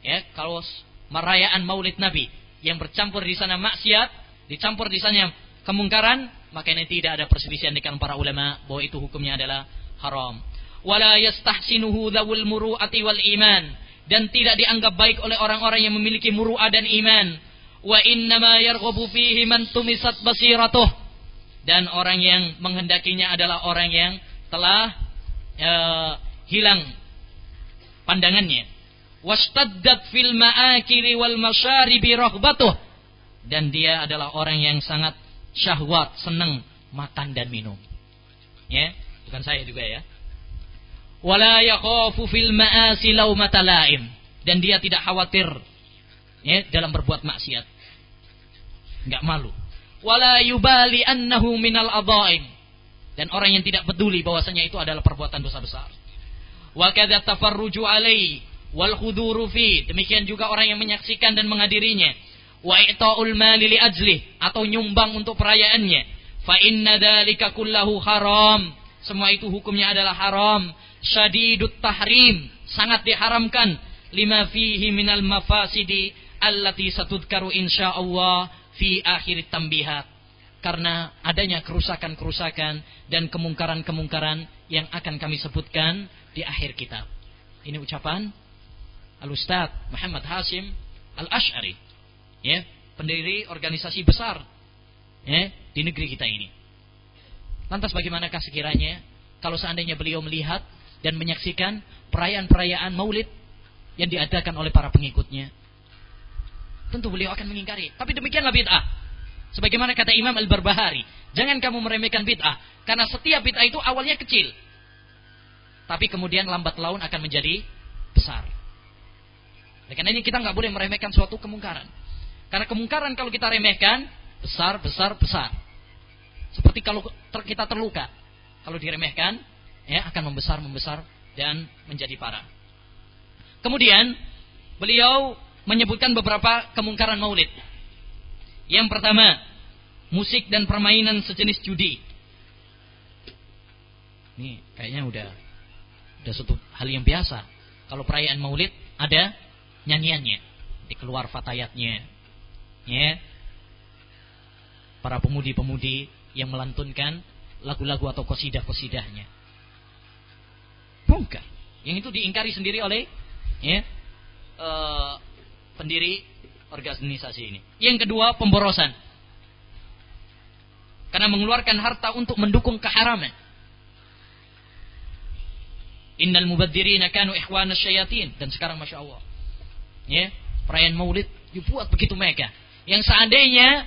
Ya, kalau merayaan Maulid Nabi yang bercampur di sana maksiat, dicampur di sana kemungkaran, maka ini tidak ada perselisihan dengan para ulama bahwa itu hukumnya adalah haram. Wala yastahsinuhu dzawul muru'ati wal iman dan tidak dianggap baik oleh orang-orang yang memiliki muru'ah dan iman. Wa innama yarghabu fihi man tumisat basiratuh. Dan orang yang menghendakinya adalah orang yang telah uh, hilang pandangannya. Wastaddat fil ma'akili wal masyaribi raghbatuh. Dan dia adalah orang yang sangat syahwat, senang makan dan minum. Ya, bukan saya juga ya. Wala yakhafu fil ma'asi laumata laim dan dia tidak khawatir ya dalam berbuat maksiat. Enggak malu. Wala yubali annahu minal adhaim dan orang yang tidak peduli bahwasanya itu adalah perbuatan dosa besar. Wa kadza tafarruju alai wal khuduru fi demikian juga orang yang menyaksikan dan menghadirinya wa i'ta'ul mali li ajli atau nyumbang untuk perayaannya fa inna dzalika kullahu haram semua itu hukumnya adalah haram. Syadidut tahrim. Sangat diharamkan. Lima fihi minal mafasidi. Allati satudkaru insyaallah fi akhir tambihat. Karena adanya kerusakan-kerusakan dan kemungkaran-kemungkaran yang akan kami sebutkan di akhir kitab. Ini ucapan Al-Ustaz Muhammad Hasim Al-Ash'ari. Ya, pendiri organisasi besar ya, di negeri kita ini. Lantas bagaimanakah sekiranya kalau seandainya beliau melihat dan menyaksikan perayaan-perayaan maulid yang diadakan oleh para pengikutnya? Tentu beliau akan mengingkari. Tapi demikianlah bid'ah. Sebagaimana kata Imam Al-Barbahari, jangan kamu meremehkan bid'ah. Karena setiap bid'ah itu awalnya kecil. Tapi kemudian lambat laun akan menjadi besar. Karena ini kita nggak boleh meremehkan suatu kemungkaran. Karena kemungkaran kalau kita remehkan, besar, besar, besar. Seperti kalau ter, kita terluka, kalau diremehkan, ya akan membesar, membesar dan menjadi parah. Kemudian beliau menyebutkan beberapa kemungkaran maulid. Yang pertama, musik dan permainan sejenis judi. Ini kayaknya udah udah satu hal yang biasa. Kalau perayaan maulid ada nyanyiannya, dikeluar fatayatnya. Ya. Para pemudi-pemudi yang melantunkan lagu-lagu atau kosidah-kosidahnya. Mungkar. Yang itu diingkari sendiri oleh ya, uh, pendiri organisasi ini. Yang kedua, pemborosan. Karena mengeluarkan harta untuk mendukung keharaman. Innal mubadzirina kanu ikhwana syayatin. Dan sekarang Masya Allah. Ya, perayaan maulid dibuat begitu mega. Yang seandainya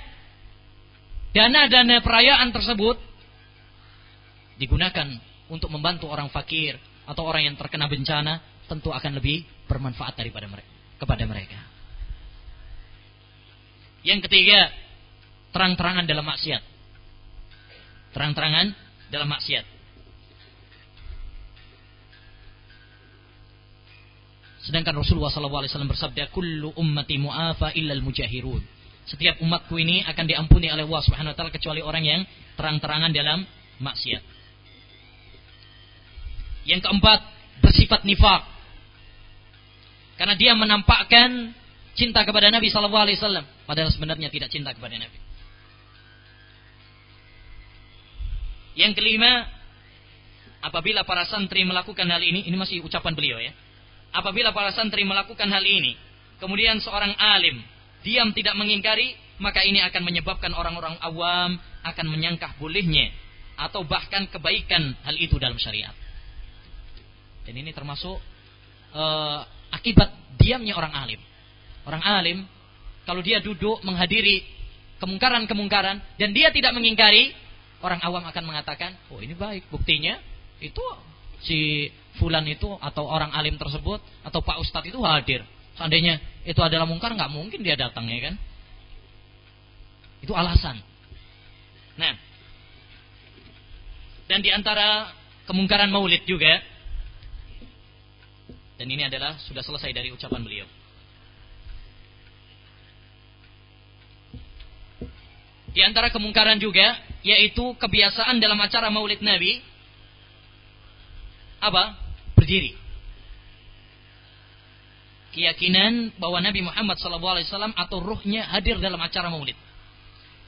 dana-dana perayaan tersebut digunakan untuk membantu orang fakir atau orang yang terkena bencana tentu akan lebih bermanfaat daripada mereka kepada mereka. Yang ketiga, terang-terangan dalam maksiat. Terang-terangan dalam maksiat. Sedangkan Rasulullah SAW bersabda, "Kullu ummati mu'afa illal mujahirun." Setiap umatku ini akan diampuni oleh Allah Subhanahu wa taala kecuali orang yang terang-terangan dalam maksiat. Yang keempat, bersifat nifak. Karena dia menampakkan cinta kepada Nabi Shallallahu Alaihi Wasallam, padahal sebenarnya tidak cinta kepada Nabi. Yang kelima, apabila para santri melakukan hal ini, ini masih ucapan beliau ya. Apabila para santri melakukan hal ini, kemudian seorang alim diam tidak mengingkari, maka ini akan menyebabkan orang-orang awam akan menyangkah bolehnya atau bahkan kebaikan hal itu dalam syariat. Dan ini termasuk uh, akibat diamnya orang alim. Orang alim kalau dia duduk menghadiri kemungkaran-kemungkaran dan dia tidak mengingkari, orang awam akan mengatakan, "Oh, ini baik, buktinya itu si fulan itu atau orang alim tersebut atau Pak Ustadz itu hadir. Seandainya itu adalah mungkar nggak mungkin dia datang ya kan? Itu alasan. Nah, dan di antara kemungkaran maulid juga dan ini adalah sudah selesai dari ucapan beliau. Di antara kemungkaran juga yaitu kebiasaan dalam acara Maulid Nabi apa? Berdiri. Keyakinan bahwa Nabi Muhammad SAW atau ruhnya hadir dalam acara Maulid.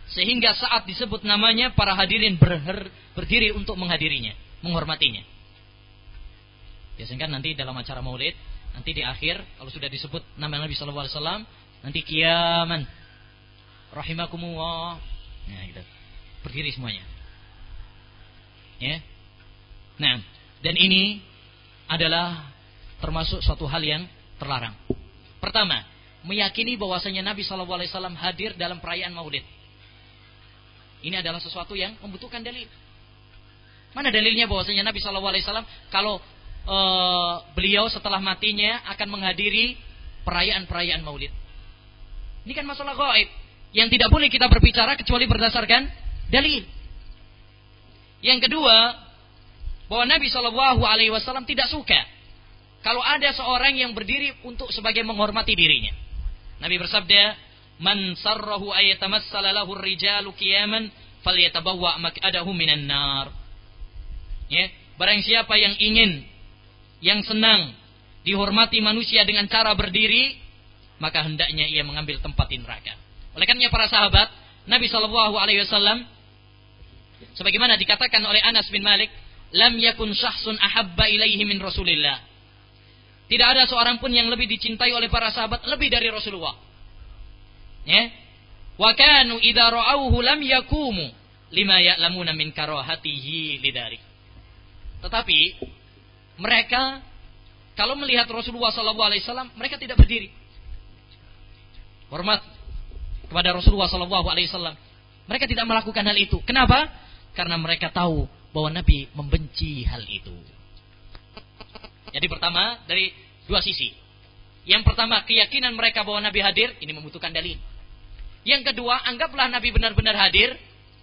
Sehingga saat disebut namanya para hadirin berher, berdiri untuk menghadirinya, menghormatinya. Biasanya kan nanti dalam acara maulid, nanti di akhir kalau sudah disebut nama Nabi Wasallam, nanti kiaman, rahimakumullah, nah gitu, berdiri semuanya. Ya, nah dan ini adalah termasuk suatu hal yang terlarang. Pertama, meyakini bahwasanya Nabi Wasallam hadir dalam perayaan Maulid. Ini adalah sesuatu yang membutuhkan dalil. Mana dalilnya bahwasanya Nabi Wasallam kalau uh, beliau setelah matinya akan menghadiri perayaan-perayaan Maulid. Ini kan masalah gaib yang tidak boleh kita berbicara kecuali berdasarkan dalil. Yang kedua, bahwa Nabi Shallallahu Alaihi Wasallam tidak suka kalau ada seorang yang berdiri untuk sebagai menghormati dirinya. Nabi bersabda, "Man sarrahu ayatamassala lahu rijalu qiyaman falyatabawwa maq'adahu minan nar." Ya, barang siapa yang ingin yang senang dihormati manusia dengan cara berdiri, maka hendaknya ia mengambil tempat di neraka. Oleh karena para sahabat, Nabi Shallallahu Alaihi Wasallam, sebagaimana dikatakan oleh Anas bin Malik, lam yakun syahsun ahabba ilaihi min Rasulillah. Tidak ada seorang pun yang lebih dicintai oleh para sahabat lebih dari Rasulullah. Ya. Wa kanu idza ra'awhu lam yakumu lima ya'lamuna min karahatihi lidarik. Tetapi mereka kalau melihat Rasulullah SAW, mereka tidak berdiri. Hormat kepada Rasulullah SAW. Mereka tidak melakukan hal itu. Kenapa? Karena mereka tahu bahwa Nabi membenci hal itu. Jadi pertama dari dua sisi. Yang pertama keyakinan mereka bahwa Nabi hadir ini membutuhkan dalil. Yang kedua anggaplah Nabi benar-benar hadir.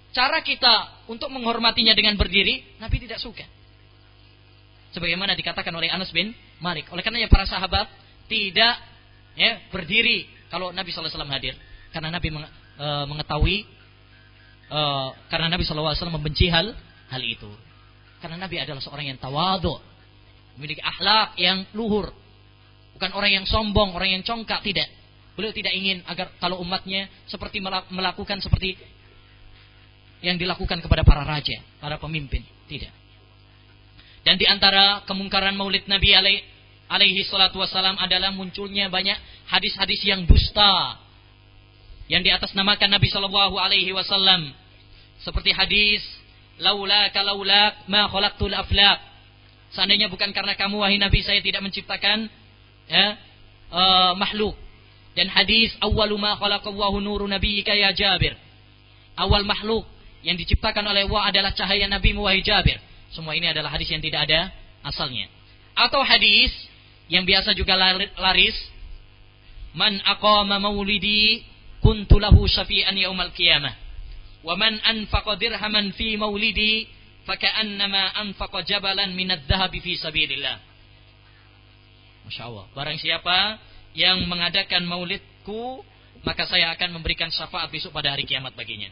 Cara kita untuk menghormatinya dengan berdiri Nabi tidak suka sebagaimana dikatakan oleh Anas bin Malik. Oleh karenanya para sahabat tidak ya berdiri kalau Nabi SAW hadir karena Nabi e, mengetahui e, karena Nabi SAW membenci hal hal itu. Karena Nabi adalah seorang yang tawadu, memiliki akhlak yang luhur, bukan orang yang sombong, orang yang congkak, tidak. Beliau tidak ingin agar kalau umatnya seperti melakukan seperti yang dilakukan kepada para raja, para pemimpin, tidak. Dan di antara kemungkaran maulid Nabi alaihi salatu wasalam adalah munculnya banyak hadis-hadis yang dusta yang di atas namakan Nabi sallallahu alaihi wasallam seperti hadis laula kalaula ma khalaqtul aflaq seandainya bukan karena kamu wahai Nabi saya tidak menciptakan ya uh, makhluk dan hadis awwalu ma khalaqallahu nuru nabiyyika ya Jabir awal makhluk yang diciptakan oleh Allah adalah cahaya Nabi wahai Jabir semua ini adalah hadis yang tidak ada asalnya. Atau hadis yang biasa juga laris. Man aqama maulidi kuntu lahu syafi'an yaumal qiyamah. Wa man anfaqa dirhaman fi maulidi faka'annama anfaqa jabalan minad dhahabi fi sabilillah. Masya Allah. Barang siapa yang mengadakan maulidku, maka saya akan memberikan syafaat besok pada hari kiamat baginya.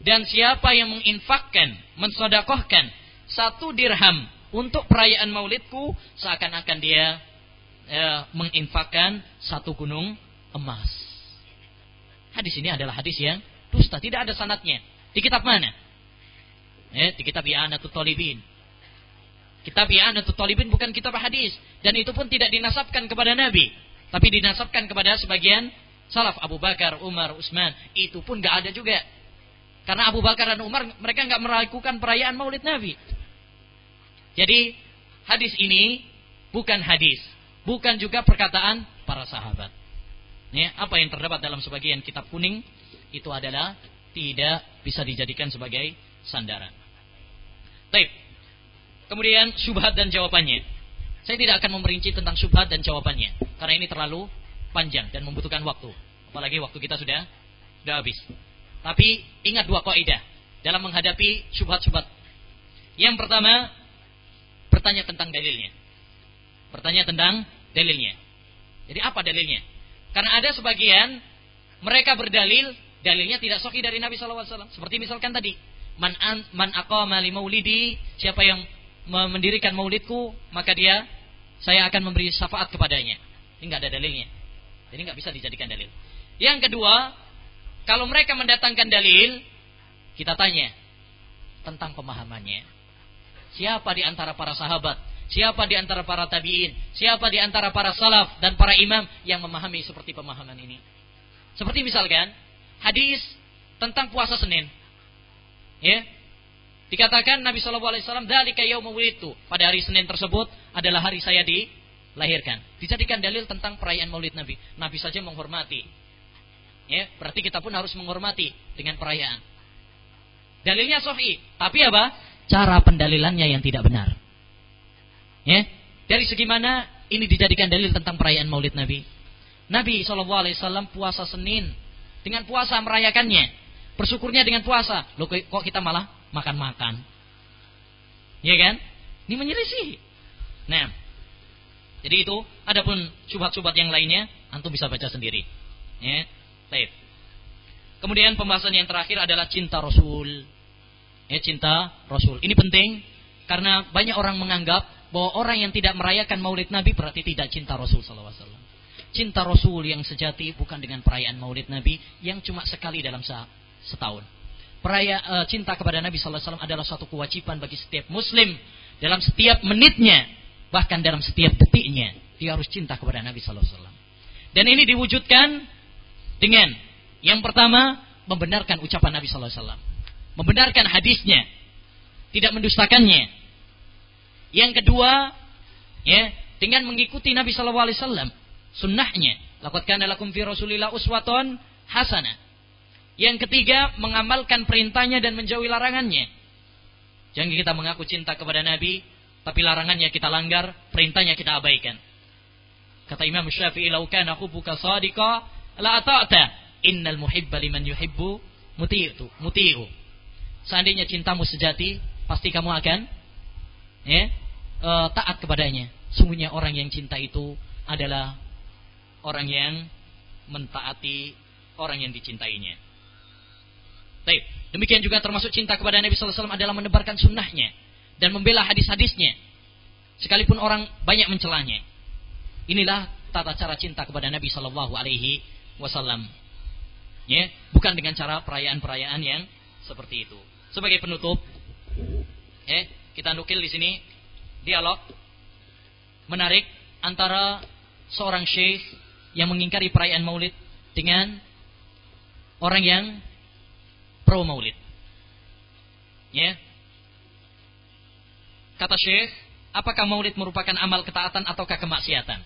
Dan siapa yang menginfakkan, mensodakohkan satu dirham untuk perayaan maulidku seakan-akan dia ya, menginfakkan satu gunung emas. Hadis ini adalah hadis yang dusta, tidak ada sanatnya. Di kitab mana? Eh, di kitab I'anatul Talibin. Kitab I'anatul Talibin bukan kitab hadis dan itu pun tidak dinasabkan kepada Nabi, tapi dinasabkan kepada sebagian salaf Abu Bakar, Umar, Utsman. Itu pun nggak ada juga. Karena Abu Bakar dan Umar mereka nggak melakukan perayaan Maulid Nabi. Jadi hadis ini bukan hadis, bukan juga perkataan para sahabat. Ya, apa yang terdapat dalam sebagian kitab kuning itu adalah tidak bisa dijadikan sebagai sandaran. Baik. Kemudian subhat dan jawabannya. Saya tidak akan memperinci tentang subhat dan jawabannya karena ini terlalu panjang dan membutuhkan waktu. Apalagi waktu kita sudah sudah habis. Tapi ingat dua kaidah dalam menghadapi subhat-subhat. Yang pertama, bertanya tentang dalilnya. Bertanya tentang dalilnya. Jadi apa dalilnya? Karena ada sebagian mereka berdalil, dalilnya tidak sahih dari Nabi SAW. Seperti misalkan tadi, man an, man aqama li maulidi, siapa yang mendirikan maulidku, maka dia saya akan memberi syafaat kepadanya. Ini nggak ada dalilnya. Jadi nggak bisa dijadikan dalil. Yang kedua, kalau mereka mendatangkan dalil, kita tanya tentang pemahamannya. Siapa di antara para sahabat Siapa di antara para tabi'in? Siapa di antara para salaf dan para imam yang memahami seperti pemahaman ini? Seperti misalkan hadis tentang puasa Senin. Ya. Dikatakan Nabi Shallallahu alaihi wasallam dzalika itu Pada hari Senin tersebut adalah hari saya dilahirkan. Dijadikan dalil tentang perayaan Maulid Nabi. Nabi saja menghormati. Ya, berarti kita pun harus menghormati dengan perayaan. Dalilnya sahih, tapi apa? Cara pendalilannya yang tidak benar. Ya, dari segi mana ini dijadikan dalil tentang perayaan Maulid Nabi? Nabi SAW puasa Senin dengan puasa merayakannya, bersyukurnya dengan puasa. Loh kok kita malah makan-makan? Ya kan? Ini menyelisih. Nah, jadi itu adapun subhat-subhat yang lainnya antum bisa baca sendiri. Ya, baik. Kemudian pembahasan yang terakhir adalah cinta Rasul. Ya, cinta Rasul. Ini penting karena banyak orang menganggap bahwa orang yang tidak merayakan maulid Nabi berarti tidak cinta Rasul SAW. Cinta Rasul yang sejati bukan dengan perayaan maulid Nabi yang cuma sekali dalam setahun. Peraya, uh, cinta kepada Nabi SAW adalah suatu kewajiban bagi setiap muslim dalam setiap menitnya, bahkan dalam setiap detiknya. Dia harus cinta kepada Nabi SAW. Dan ini diwujudkan dengan yang pertama membenarkan ucapan Nabi SAW. Membenarkan hadisnya. Tidak mendustakannya yang kedua, ya, dengan mengikuti Nabi Shallallahu alaihi wasallam, sunnahnya. Laqad kana lakum fi Rasulillah uswatun hasanah. Yang ketiga, mengamalkan perintahnya dan menjauhi larangannya. Jangan kita mengaku cinta kepada Nabi, tapi larangannya kita langgar, perintahnya kita abaikan. Kata Imam Syafi'i, "Lau kana hubbuka sadiqa, la ata'ta. Innal muhibba liman yuhibbu muti'u." Muti'u. Seandainya cintamu sejati, pasti kamu akan ya, e, taat kepadanya. Sungguhnya orang yang cinta itu adalah orang yang mentaati orang yang dicintainya. Baik, demikian juga termasuk cinta kepada Nabi SAW adalah menebarkan sunnahnya dan membela hadis-hadisnya. Sekalipun orang banyak mencelanya. Inilah tata cara cinta kepada Nabi Shallallahu Alaihi Wasallam. Ya, bukan dengan cara perayaan-perayaan yang seperti itu. Sebagai penutup, eh, kita nukil di sini dialog menarik antara seorang syekh yang mengingkari perayaan Maulid dengan orang yang pro Maulid. Ya. Kata syekh, apakah Maulid merupakan amal ketaatan ataukah kemaksiatan?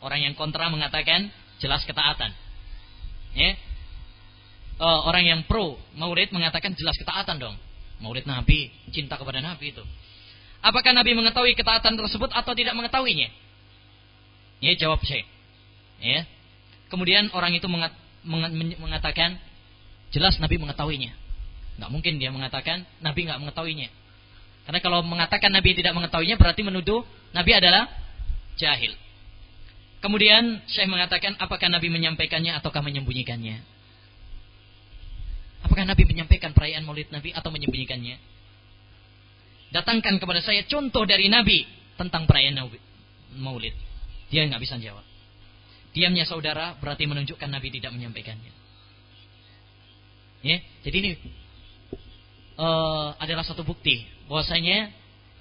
Orang yang kontra mengatakan jelas ketaatan. Ya. Uh, orang yang pro Maulid mengatakan jelas ketaatan dong. Maulid Nabi, cinta kepada Nabi itu. Apakah Nabi mengetahui ketaatan tersebut atau tidak mengetahuinya? Ya, jawab saya. Ya. Kemudian orang itu mengat, mengatakan jelas Nabi mengetahuinya. Nggak mungkin dia mengatakan Nabi nggak mengetahuinya. Karena kalau mengatakan Nabi tidak mengetahuinya berarti menuduh Nabi adalah jahil. Kemudian saya mengatakan apakah Nabi menyampaikannya ataukah menyembunyikannya? Apakah Nabi menyampaikan perayaan maulid Nabi atau menyembunyikannya? Datangkan kepada saya contoh dari Nabi tentang perayaan Maulid. Dia nggak bisa jawab. Diamnya saudara berarti menunjukkan Nabi tidak menyampaikannya. Ya, jadi ini uh, adalah satu bukti bahwasanya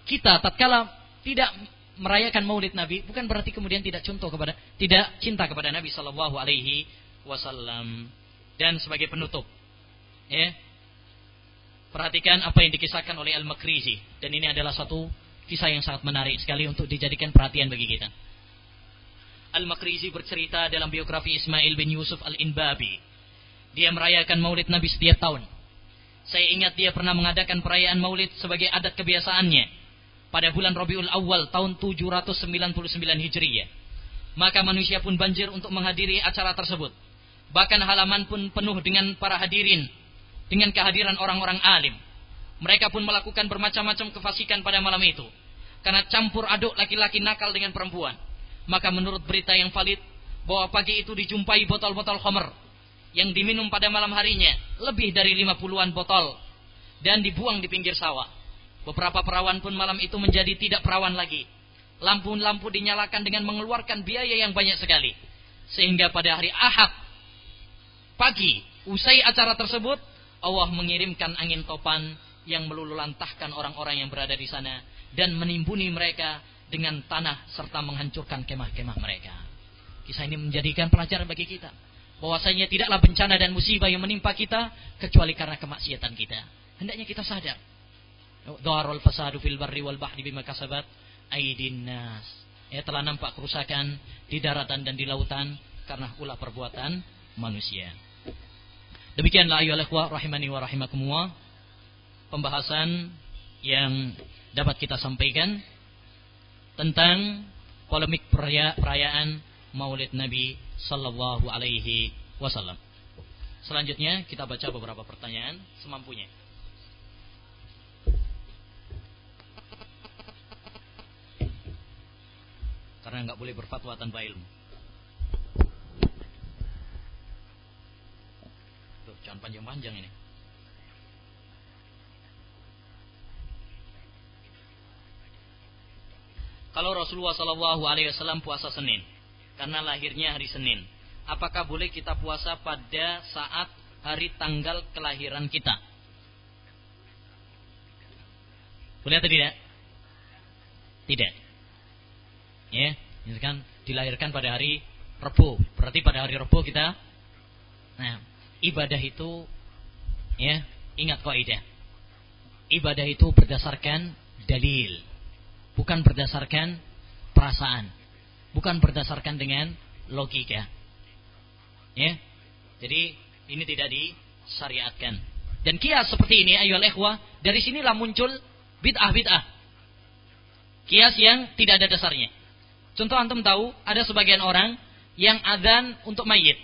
kita tatkala tidak merayakan Maulid Nabi bukan berarti kemudian tidak contoh kepada tidak cinta kepada Nabi Shallallahu Alaihi Wasallam dan sebagai penutup, ya perhatikan apa yang dikisahkan oleh Al Makrizi dan ini adalah satu kisah yang sangat menarik sekali untuk dijadikan perhatian bagi kita. Al-Makrizi bercerita dalam biografi Ismail bin Yusuf Al-Inbabi. Dia merayakan maulid Nabi setiap tahun. Saya ingat dia pernah mengadakan perayaan maulid sebagai adat kebiasaannya. Pada bulan Rabiul Awal tahun 799 Hijriyah. Maka manusia pun banjir untuk menghadiri acara tersebut. Bahkan halaman pun penuh dengan para hadirin. Dengan kehadiran orang-orang alim. Mereka pun melakukan bermacam-macam kefasikan pada malam itu. Karena campur aduk laki-laki nakal dengan perempuan maka menurut berita yang valid bahwa pagi itu dijumpai botol-botol khamr yang diminum pada malam harinya lebih dari 50-an botol dan dibuang di pinggir sawah. Beberapa perawan pun malam itu menjadi tidak perawan lagi. Lampu-lampu dinyalakan dengan mengeluarkan biaya yang banyak sekali. Sehingga pada hari Ahad pagi usai acara tersebut Allah mengirimkan angin topan yang melululantahkan orang-orang yang berada di sana dan menimbuni mereka dengan tanah serta menghancurkan kemah-kemah mereka. Kisah ini menjadikan pelajaran bagi kita. Bahwasanya tidaklah bencana dan musibah yang menimpa kita kecuali karena kemaksiatan kita. Hendaknya kita sadar. Dharul fasadu fil barri wal bahri bima kasabat aidin nas. Ya telah nampak kerusakan di daratan dan di lautan karena ulah perbuatan manusia. Demikianlah ayu ikhwah rahimani wa rahimakumullah pembahasan yang dapat kita sampaikan tentang polemik perayaan Maulid Nabi Sallallahu Alaihi Wasallam. Selanjutnya kita baca beberapa pertanyaan semampunya. Karena nggak boleh berfatwa tanpa ilmu. Jangan panjang-panjang ini. Kalau Rasulullah Shallallahu Alaihi Wasallam puasa Senin, karena lahirnya hari Senin, apakah boleh kita puasa pada saat hari tanggal kelahiran kita? Boleh atau tidak? Tidak. Ya, misalkan dilahirkan pada hari Rabu, berarti pada hari Rabu kita Nah, ibadah itu ya, ingat kaidah. Ibadah itu berdasarkan dalil bukan berdasarkan perasaan, bukan berdasarkan dengan logika. Ya. Jadi ini tidak disyariatkan. Dan kias seperti ini ayo ikhwah, dari sinilah muncul bid'ah-bid'ah. Kias yang tidak ada dasarnya. Contoh antum tahu ada sebagian orang yang adzan untuk mayit.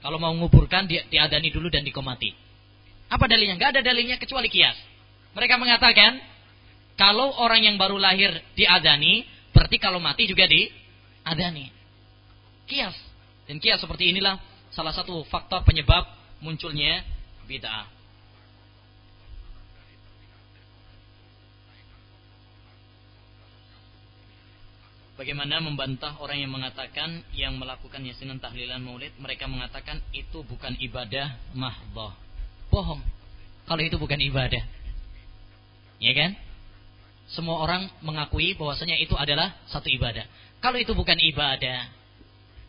Kalau mau menguburkan dia diadani dulu dan dikomati. Apa dalilnya? Gak ada dalilnya kecuali kias. Mereka mengatakan kalau orang yang baru lahir diadani, berarti kalau mati juga diadani. Kias. Dan kias seperti inilah salah satu faktor penyebab munculnya bid'ah. Bagaimana membantah orang yang mengatakan yang melakukan yasinan tahlilan maulid mereka mengatakan itu bukan ibadah mahdoh. Bohong. Kalau itu bukan ibadah. Ya kan? semua orang mengakui bahwasanya itu adalah satu ibadah. Kalau itu bukan ibadah,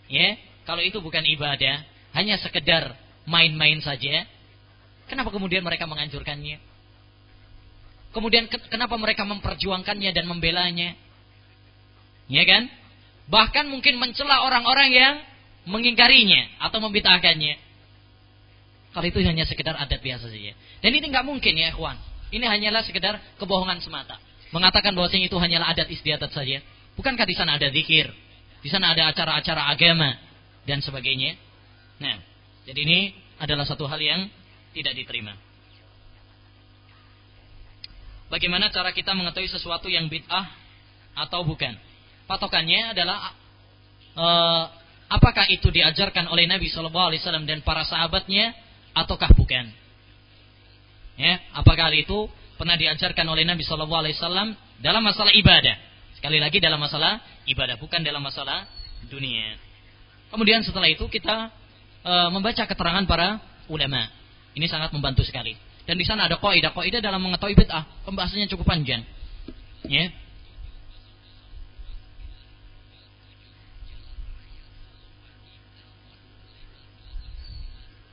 ya, kalau itu bukan ibadah, hanya sekedar main-main saja, kenapa kemudian mereka menganjurkannya? Kemudian kenapa mereka memperjuangkannya dan membelanya? Ya kan? Bahkan mungkin mencela orang-orang yang mengingkarinya atau membitakannya. Kalau itu hanya sekedar adat biasa saja. Dan ini nggak mungkin ya, ikhwan. Ini hanyalah sekedar kebohongan semata mengatakan bahwasanya itu hanyalah adat istiadat saja. Bukankah di sana ada zikir? Di sana ada acara-acara agama dan sebagainya. Nah, jadi ini adalah satu hal yang tidak diterima. Bagaimana cara kita mengetahui sesuatu yang bid'ah atau bukan? Patokannya adalah uh, apakah itu diajarkan oleh Nabi Shallallahu Alaihi Wasallam dan para sahabatnya ataukah bukan? Ya, apakah itu pernah diajarkan oleh Nabi Shallallahu Alaihi Wasallam dalam masalah ibadah. Sekali lagi dalam masalah ibadah, bukan dalam masalah dunia. Kemudian setelah itu kita e, membaca keterangan para ulama. Ini sangat membantu sekali. Dan di sana ada kaidah, kaidah dalam mengetahui bid'ah. Pembahasannya cukup panjang. Ya.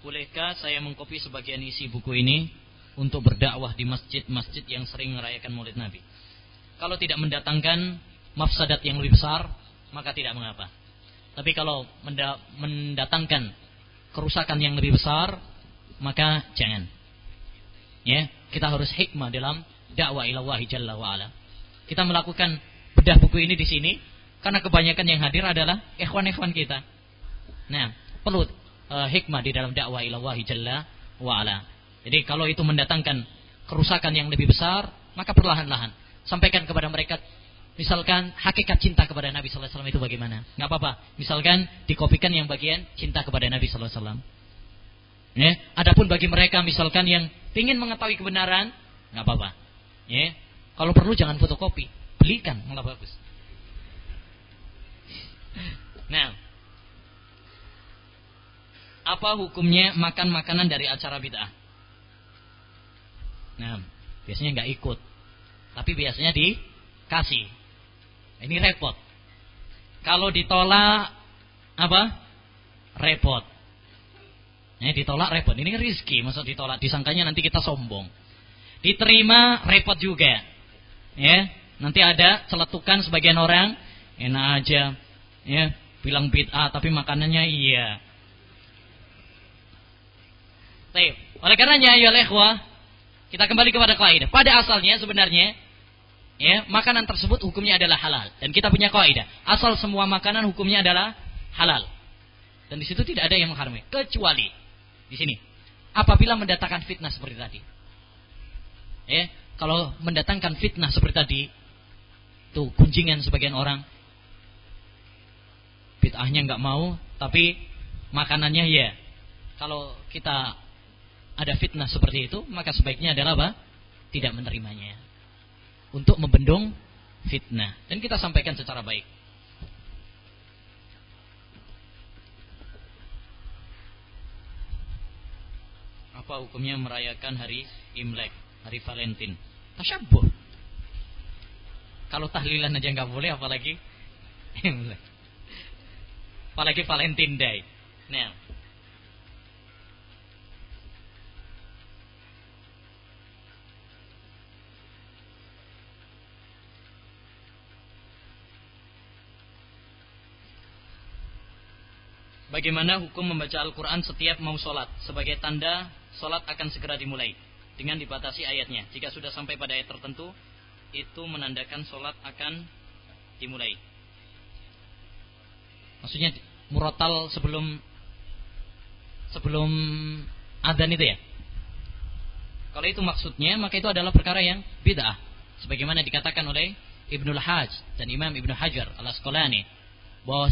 Bolehkah saya mengkopi sebagian isi buku ini untuk berdakwah di masjid-masjid yang sering merayakan Maulid Nabi? Kalau tidak mendatangkan mafsadat yang lebih besar, maka tidak mengapa. Tapi kalau mendatangkan kerusakan yang lebih besar, maka jangan. Ya, kita harus hikmah dalam dakwah ilallahi jalla wa ala. Kita melakukan bedah buku ini di sini karena kebanyakan yang hadir adalah ikhwan-ikhwan kita. Nah, perlu uh, hikmah di dalam dakwah ilallahi jalla wa ala. Jadi kalau itu mendatangkan kerusakan yang lebih besar, maka perlahan-lahan sampaikan kepada mereka Misalkan hakikat cinta kepada Nabi Sallallahu Alaihi Wasallam itu bagaimana? Nggak apa-apa. Misalkan dikopikan yang bagian cinta kepada Nabi Sallallahu Alaihi Wasallam. Ya, adapun bagi mereka misalkan yang ingin mengetahui kebenaran, nggak apa-apa. Ya, kalau perlu jangan fotokopi, belikan malah bagus. Nah, apa hukumnya makan makanan dari acara bid'ah? Nah, biasanya nggak ikut, tapi biasanya dikasih. Ini repot. Kalau ditolak apa? Repot. Ini ditolak repot. Ini rizki, maksud ditolak. Disangkanya nanti kita sombong. Diterima repot juga. Ya, nanti ada celetukan sebagian orang enak aja, ya bilang bid'ah tapi makanannya iya. Baik. Oleh karenanya ya kita kembali kepada kaidah. Pada asalnya sebenarnya ya makanan tersebut hukumnya adalah halal. Dan kita punya kaidah. Asal semua makanan hukumnya adalah halal. Dan di situ tidak ada yang mengharamkan kecuali di sini. Apabila mendatangkan fitnah seperti tadi. Ya kalau mendatangkan fitnah seperti tadi tuh kunjingan sebagian orang. Bid'ahnya nggak mau tapi makanannya ya. Kalau kita ada fitnah seperti itu maka sebaiknya adalah apa tidak menerimanya untuk membendung fitnah dan kita sampaikan secara baik. Apa hukumnya merayakan hari Imlek, hari Valentine? Tasyabuh. Kalau tahlilan aja nggak boleh apalagi Imlek. Apalagi Valentine Day. Nah, Bagaimana hukum membaca Al-Quran setiap mau sholat sebagai tanda sholat akan segera dimulai dengan dibatasi ayatnya. Jika sudah sampai pada ayat tertentu, itu menandakan sholat akan dimulai. Maksudnya murotal sebelum sebelum adzan itu ya. Kalau itu maksudnya, maka itu adalah perkara yang bid'ah. Sebagaimana dikatakan oleh Ibnul Hajj dan Imam Ibnu Hajar al-Asqalani bahwa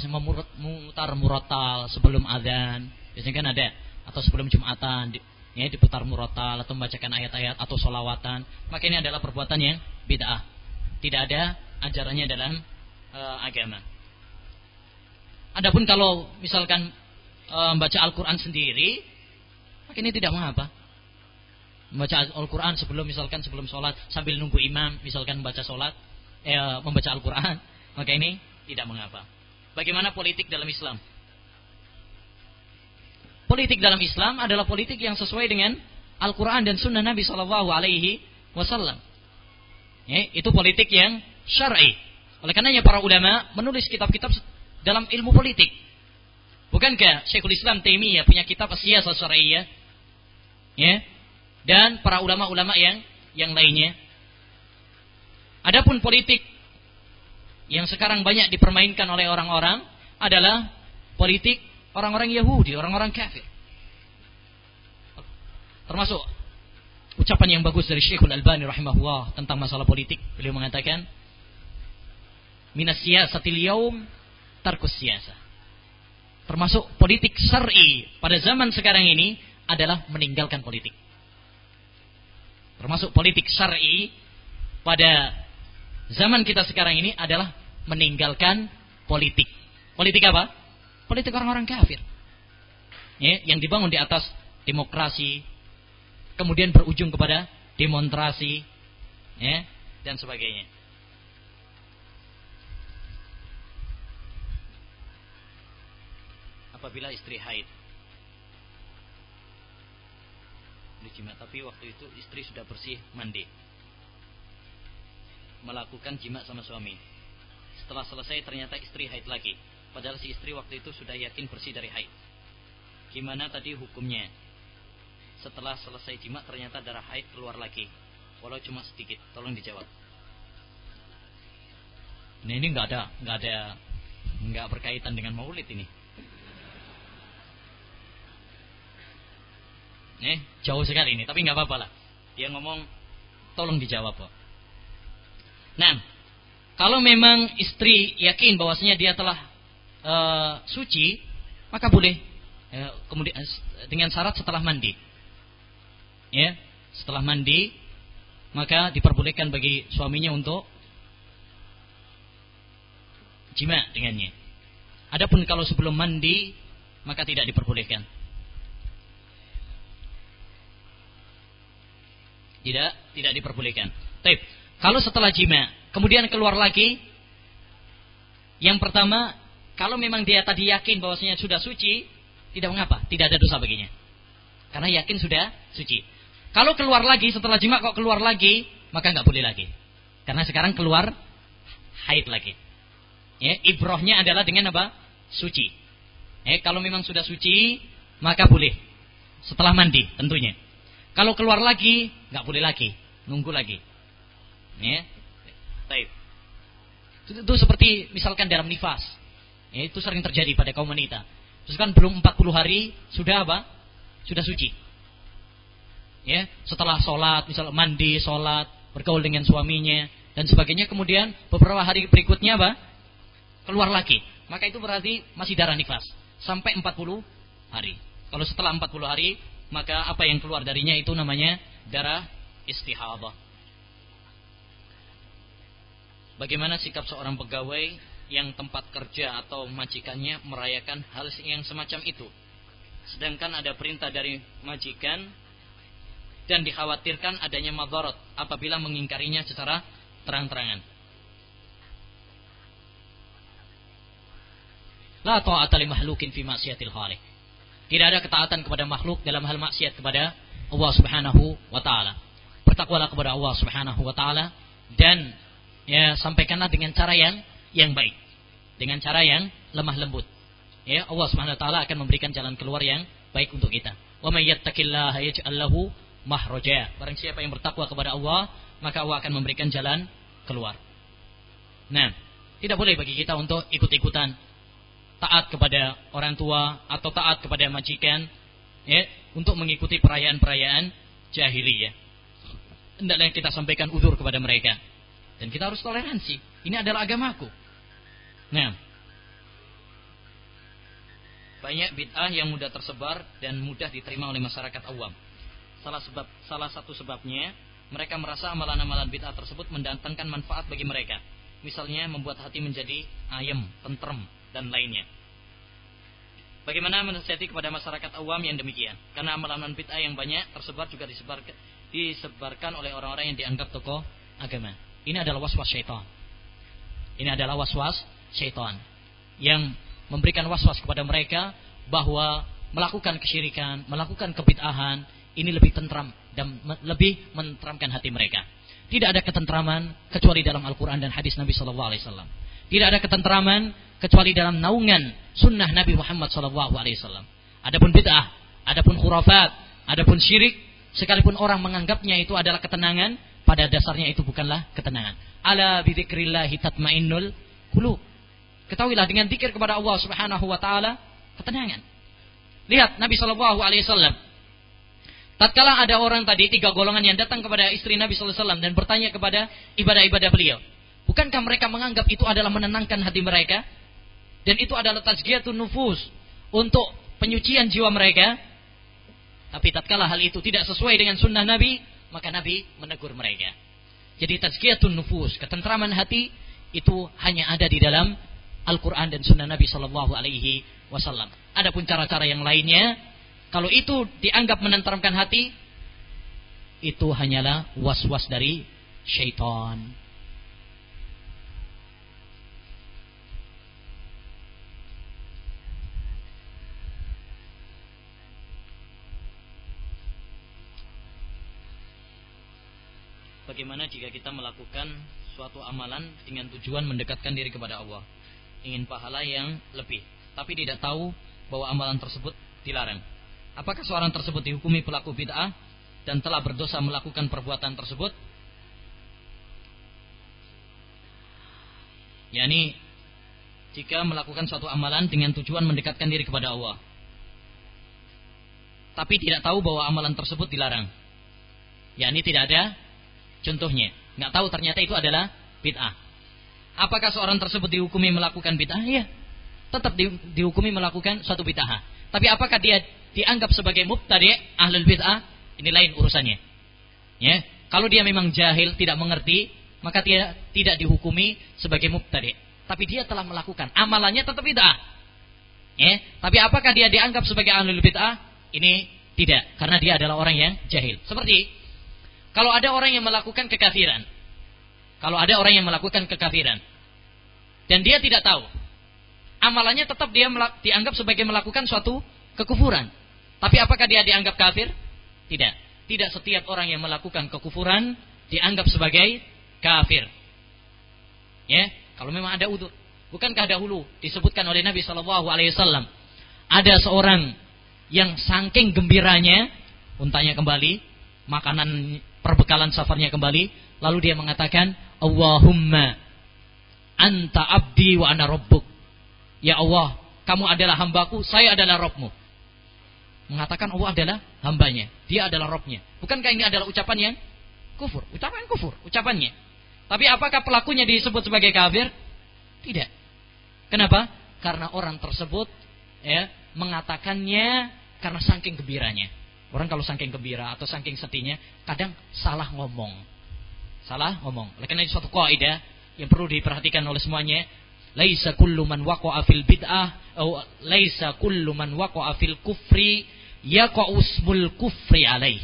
memutar murotal sebelum adzan. Biasanya kan ada atau sebelum jumatan ya diputar murotal atau membacakan ayat-ayat atau solawatan maka ini adalah perbuatan yang bid'ah. Tidak ada ajarannya dalam uh, agama. Adapun kalau misalkan uh, membaca Al-Quran sendiri maka ini tidak mengapa. Membaca Al-Quran sebelum misalkan sebelum sholat sambil nunggu imam misalkan membaca sholat eh, membaca Al-Quran maka ini tidak mengapa Bagaimana politik dalam Islam? Politik dalam Islam adalah politik yang sesuai dengan Al-Quran dan Sunnah Nabi Shallallahu Alaihi Wasallam. Ya, itu politik yang syar'i. Oleh karenanya para ulama menulis kitab-kitab dalam ilmu politik. Bukankah Syekhul Islam Taimiyah punya kitab Siyasah Syar'iyyah? Ya. Dan para ulama-ulama yang yang lainnya. Adapun politik yang sekarang banyak dipermainkan oleh orang-orang adalah politik orang-orang Yahudi, orang-orang kafir. Termasuk ucapan yang bagus dari Syekhul Albani rahimahullah tentang masalah politik. Beliau mengatakan, "Minas siyasatil yaum tarkus siyasa." Termasuk politik syar'i pada zaman sekarang ini adalah meninggalkan politik. termasuk politik syar'i pada zaman kita sekarang ini adalah meninggalkan politik. Politik apa? Politik orang-orang kafir. Ya, yang dibangun di atas demokrasi, kemudian berujung kepada demonstrasi, ya, dan sebagainya. Apabila istri haid, tapi waktu itu istri sudah bersih mandi, melakukan jima sama suami. Setelah selesai ternyata istri haid lagi, padahal si istri waktu itu sudah yakin bersih dari haid. Gimana tadi hukumnya? Setelah selesai jima ternyata darah haid keluar lagi. Walau cuma sedikit. Tolong dijawab. Nah ini nggak ada, nggak ada, nggak berkaitan dengan maulid ini. Eh, jauh sekali ini, tapi nggak apa-apa lah. Dia ngomong, tolong dijawab kok. Nah, kalau memang istri yakin bahwasanya dia telah uh, suci, maka boleh ya, kemudian eh, dengan syarat setelah mandi. Ya, setelah mandi maka diperbolehkan bagi suaminya untuk jima dengannya. Adapun kalau sebelum mandi maka tidak diperbolehkan. Tidak, tidak diperbolehkan. Tapi kalau setelah jima kemudian keluar lagi yang pertama kalau memang dia tadi yakin bahwasanya sudah suci tidak mengapa, tidak ada dosa baginya. Karena yakin sudah suci. Kalau keluar lagi setelah jima kok keluar lagi, maka nggak boleh lagi. Karena sekarang keluar haid lagi. Ya, ibrohnya adalah dengan apa? Suci. Ya, kalau memang sudah suci, maka boleh. Setelah mandi tentunya. Kalau keluar lagi, nggak boleh lagi. Nunggu lagi. Ya. Baik. Itu, itu seperti misalkan dalam nifas. Ya, itu sering terjadi pada kaum wanita. Terus kan belum 40 hari sudah apa? Sudah suci. Ya, setelah sholat, misal mandi, sholat, bergaul dengan suaminya dan sebagainya, kemudian beberapa hari berikutnya apa? Keluar lagi. Maka itu berarti masih darah nifas sampai 40 hari. Kalau setelah 40 hari, maka apa yang keluar darinya itu namanya darah istihadah. Bagaimana sikap seorang pegawai yang tempat kerja atau majikannya merayakan hal yang semacam itu. Sedangkan ada perintah dari majikan dan dikhawatirkan adanya madarat apabila mengingkarinya secara terang-terangan. La ta'ata li mahlukin fi maksiatil khaliq. Tidak ada ketaatan kepada makhluk dalam hal maksiat kepada Allah Subhanahu wa taala. Bertakwalah kepada Allah Subhanahu wa taala dan ya sampaikanlah dengan cara yang yang baik dengan cara yang lemah lembut. Ya, Allah Subhanahu wa taala akan memberikan jalan keluar yang baik untuk kita. Wa may yattaqillaha yaj'al lahu mahraja. Barang siapa yang bertakwa kepada Allah, maka Allah akan memberikan jalan keluar. Nah, tidak boleh bagi kita untuk ikut-ikutan taat kepada orang tua atau taat kepada majikan ya, untuk mengikuti perayaan-perayaan jahiliyah. Hendaklah kita sampaikan uzur kepada mereka. Dan kita harus toleransi. Ini adalah agamaku. Nah, banyak bid'ah yang mudah tersebar dan mudah diterima oleh masyarakat awam. Salah sebab salah satu sebabnya mereka merasa amalan-amalan bid'ah tersebut mendatangkan manfaat bagi mereka. Misalnya membuat hati menjadi ayem, tentrem dan lainnya. Bagaimana menasihati kepada masyarakat awam yang demikian? Karena amalan-amalan bid'ah yang banyak tersebar juga disebarkan, disebarkan oleh orang-orang yang dianggap tokoh agama. Ini adalah was-was syaitan. Ini adalah was-was syaitan yang memberikan was-was kepada mereka bahwa melakukan kesyirikan, melakukan kebid'ahan ini lebih tentram dan lebih menenteramkan hati mereka. Tidak ada ketentraman kecuali dalam Al-Quran dan hadis Nabi Wasallam. Tidak ada ketentraman kecuali dalam naungan sunnah Nabi Muhammad Wasallam. Adapun bid'ah, adapun khurafat, adapun syirik, sekalipun orang menganggapnya itu adalah ketenangan, pada dasarnya itu bukanlah ketenangan. Ala bidzikrillahi tatmainnul qulub. Ketahuilah dengan zikir kepada Allah Subhanahu wa taala ketenangan. Lihat Nabi Shallallahu alaihi wasallam. Tatkala ada orang tadi tiga golongan yang datang kepada istri Nabi Sallallahu alaihi wasallam dan bertanya kepada ibadah-ibadah beliau. Bukankah mereka menganggap itu adalah menenangkan hati mereka? Dan itu adalah tazkiyatun nufus untuk penyucian jiwa mereka? Tapi tatkala hal itu tidak sesuai dengan sunnah Nabi maka Nabi menegur mereka. Jadi tazkiyatun nufus, ketentraman hati itu hanya ada di dalam Al-Quran dan Sunnah Nabi Shallallahu Alaihi Wasallam. Adapun cara-cara yang lainnya, kalau itu dianggap menenteramkan hati, itu hanyalah was-was dari syaitan. Bagaimana jika kita melakukan suatu amalan dengan tujuan mendekatkan diri kepada Allah, ingin pahala yang lebih, tapi tidak tahu bahwa amalan tersebut dilarang. Apakah seorang tersebut dihukumi pelaku bid'ah dan telah berdosa melakukan perbuatan tersebut? yakni jika melakukan suatu amalan dengan tujuan mendekatkan diri kepada Allah tapi tidak tahu bahwa amalan tersebut dilarang yakni tidak ada Contohnya, nggak tahu ternyata itu adalah bid'ah. Apakah seorang tersebut dihukumi melakukan bid'ah? Ya, tetap di, dihukumi melakukan suatu bid'ah. Tapi apakah dia dianggap sebagai mubtadi ahlul bid'ah? Ini lain urusannya. Ya, kalau dia memang jahil, tidak mengerti, maka dia tidak dihukumi sebagai mubtadi. Tapi dia telah melakukan amalannya tetap bid'ah. Ya, tapi apakah dia dianggap sebagai ahlul bid'ah? Ini tidak, karena dia adalah orang yang jahil. Seperti kalau ada orang yang melakukan kekafiran. Kalau ada orang yang melakukan kekafiran. Dan dia tidak tahu. Amalannya tetap dia dianggap sebagai melakukan suatu kekufuran. Tapi apakah dia dianggap kafir? Tidak. Tidak setiap orang yang melakukan kekufuran dianggap sebagai kafir. Ya, kalau memang ada udur. Bukankah dahulu disebutkan oleh Nabi Shallallahu Alaihi Wasallam ada seorang yang saking gembiranya untanya kembali, makanan perbekalan safarnya kembali, lalu dia mengatakan, Allahumma anta abdi wa ana rabbuk. Ya Allah, kamu adalah hambaku, saya adalah Robmu. Mengatakan Allah adalah hambanya, dia adalah Robnya. Bukankah ini adalah ucapan yang kufur? Ucapan kufur, ucapannya. Tapi apakah pelakunya disebut sebagai kafir? Tidak. Kenapa? Karena orang tersebut ya mengatakannya karena saking gembiranya. Orang kalau saking gembira atau saking sedihnya, kadang salah ngomong. Salah ngomong. Oleh karena itu suatu kaidah yang perlu diperhatikan oleh semuanya, laisa kullu man waqa'a fil bid'ah atau laisa kullu man waqa'a fil kufri yaqa'u usmul kufri alaih.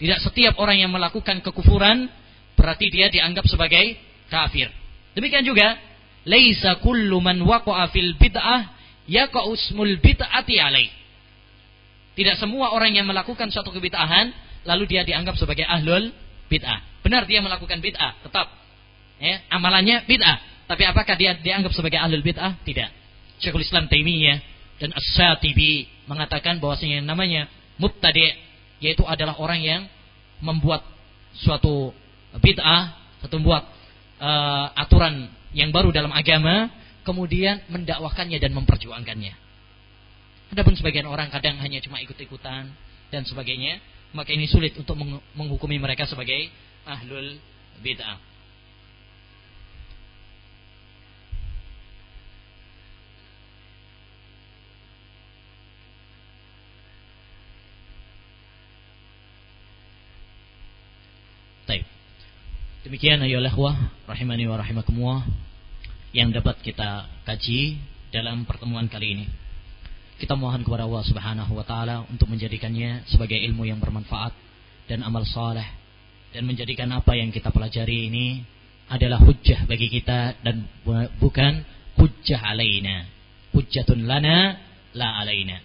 Tidak setiap orang yang melakukan kekufuran berarti dia dianggap sebagai kafir. Demikian juga laisa kullu man waqa'a fil bid'ah yaqa'u usmul bid'ati alaih. Tidak semua orang yang melakukan suatu kebid'ahan lalu dia dianggap sebagai ahlul bid'ah. Benar dia melakukan bid'ah, tetap. Ya, amalannya bid'ah. Tapi apakah dia dianggap sebagai ahlul bid'ah? Tidak. Syekhul Islam Taimiyah dan As-Satibi mengatakan bahwasanya yang namanya mubtadi yaitu adalah orang yang membuat suatu bid'ah, satu membuat uh, aturan yang baru dalam agama, kemudian mendakwahkannya dan memperjuangkannya. Adapun sebagian orang kadang hanya cuma ikut-ikutan dan sebagainya, maka ini sulit untuk menghukumi mereka sebagai ahlul bid'ah. Baik. Demikian ayolah wah rahimani wa rahimakumullah yang dapat kita kaji dalam pertemuan kali ini. Kita mohon kepada Allah Subhanahu wa taala untuk menjadikannya sebagai ilmu yang bermanfaat dan amal saleh dan menjadikan apa yang kita pelajari ini adalah hujjah bagi kita dan bukan hujjah alaina. Hujjatun lana la alaina.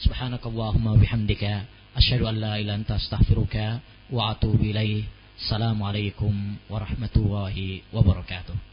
Subhanakallahumma bihamdika asyhadu an la ilaha anta astaghfiruka wa atubu ilaik. Assalamualaikum warahmatullahi wabarakatuh.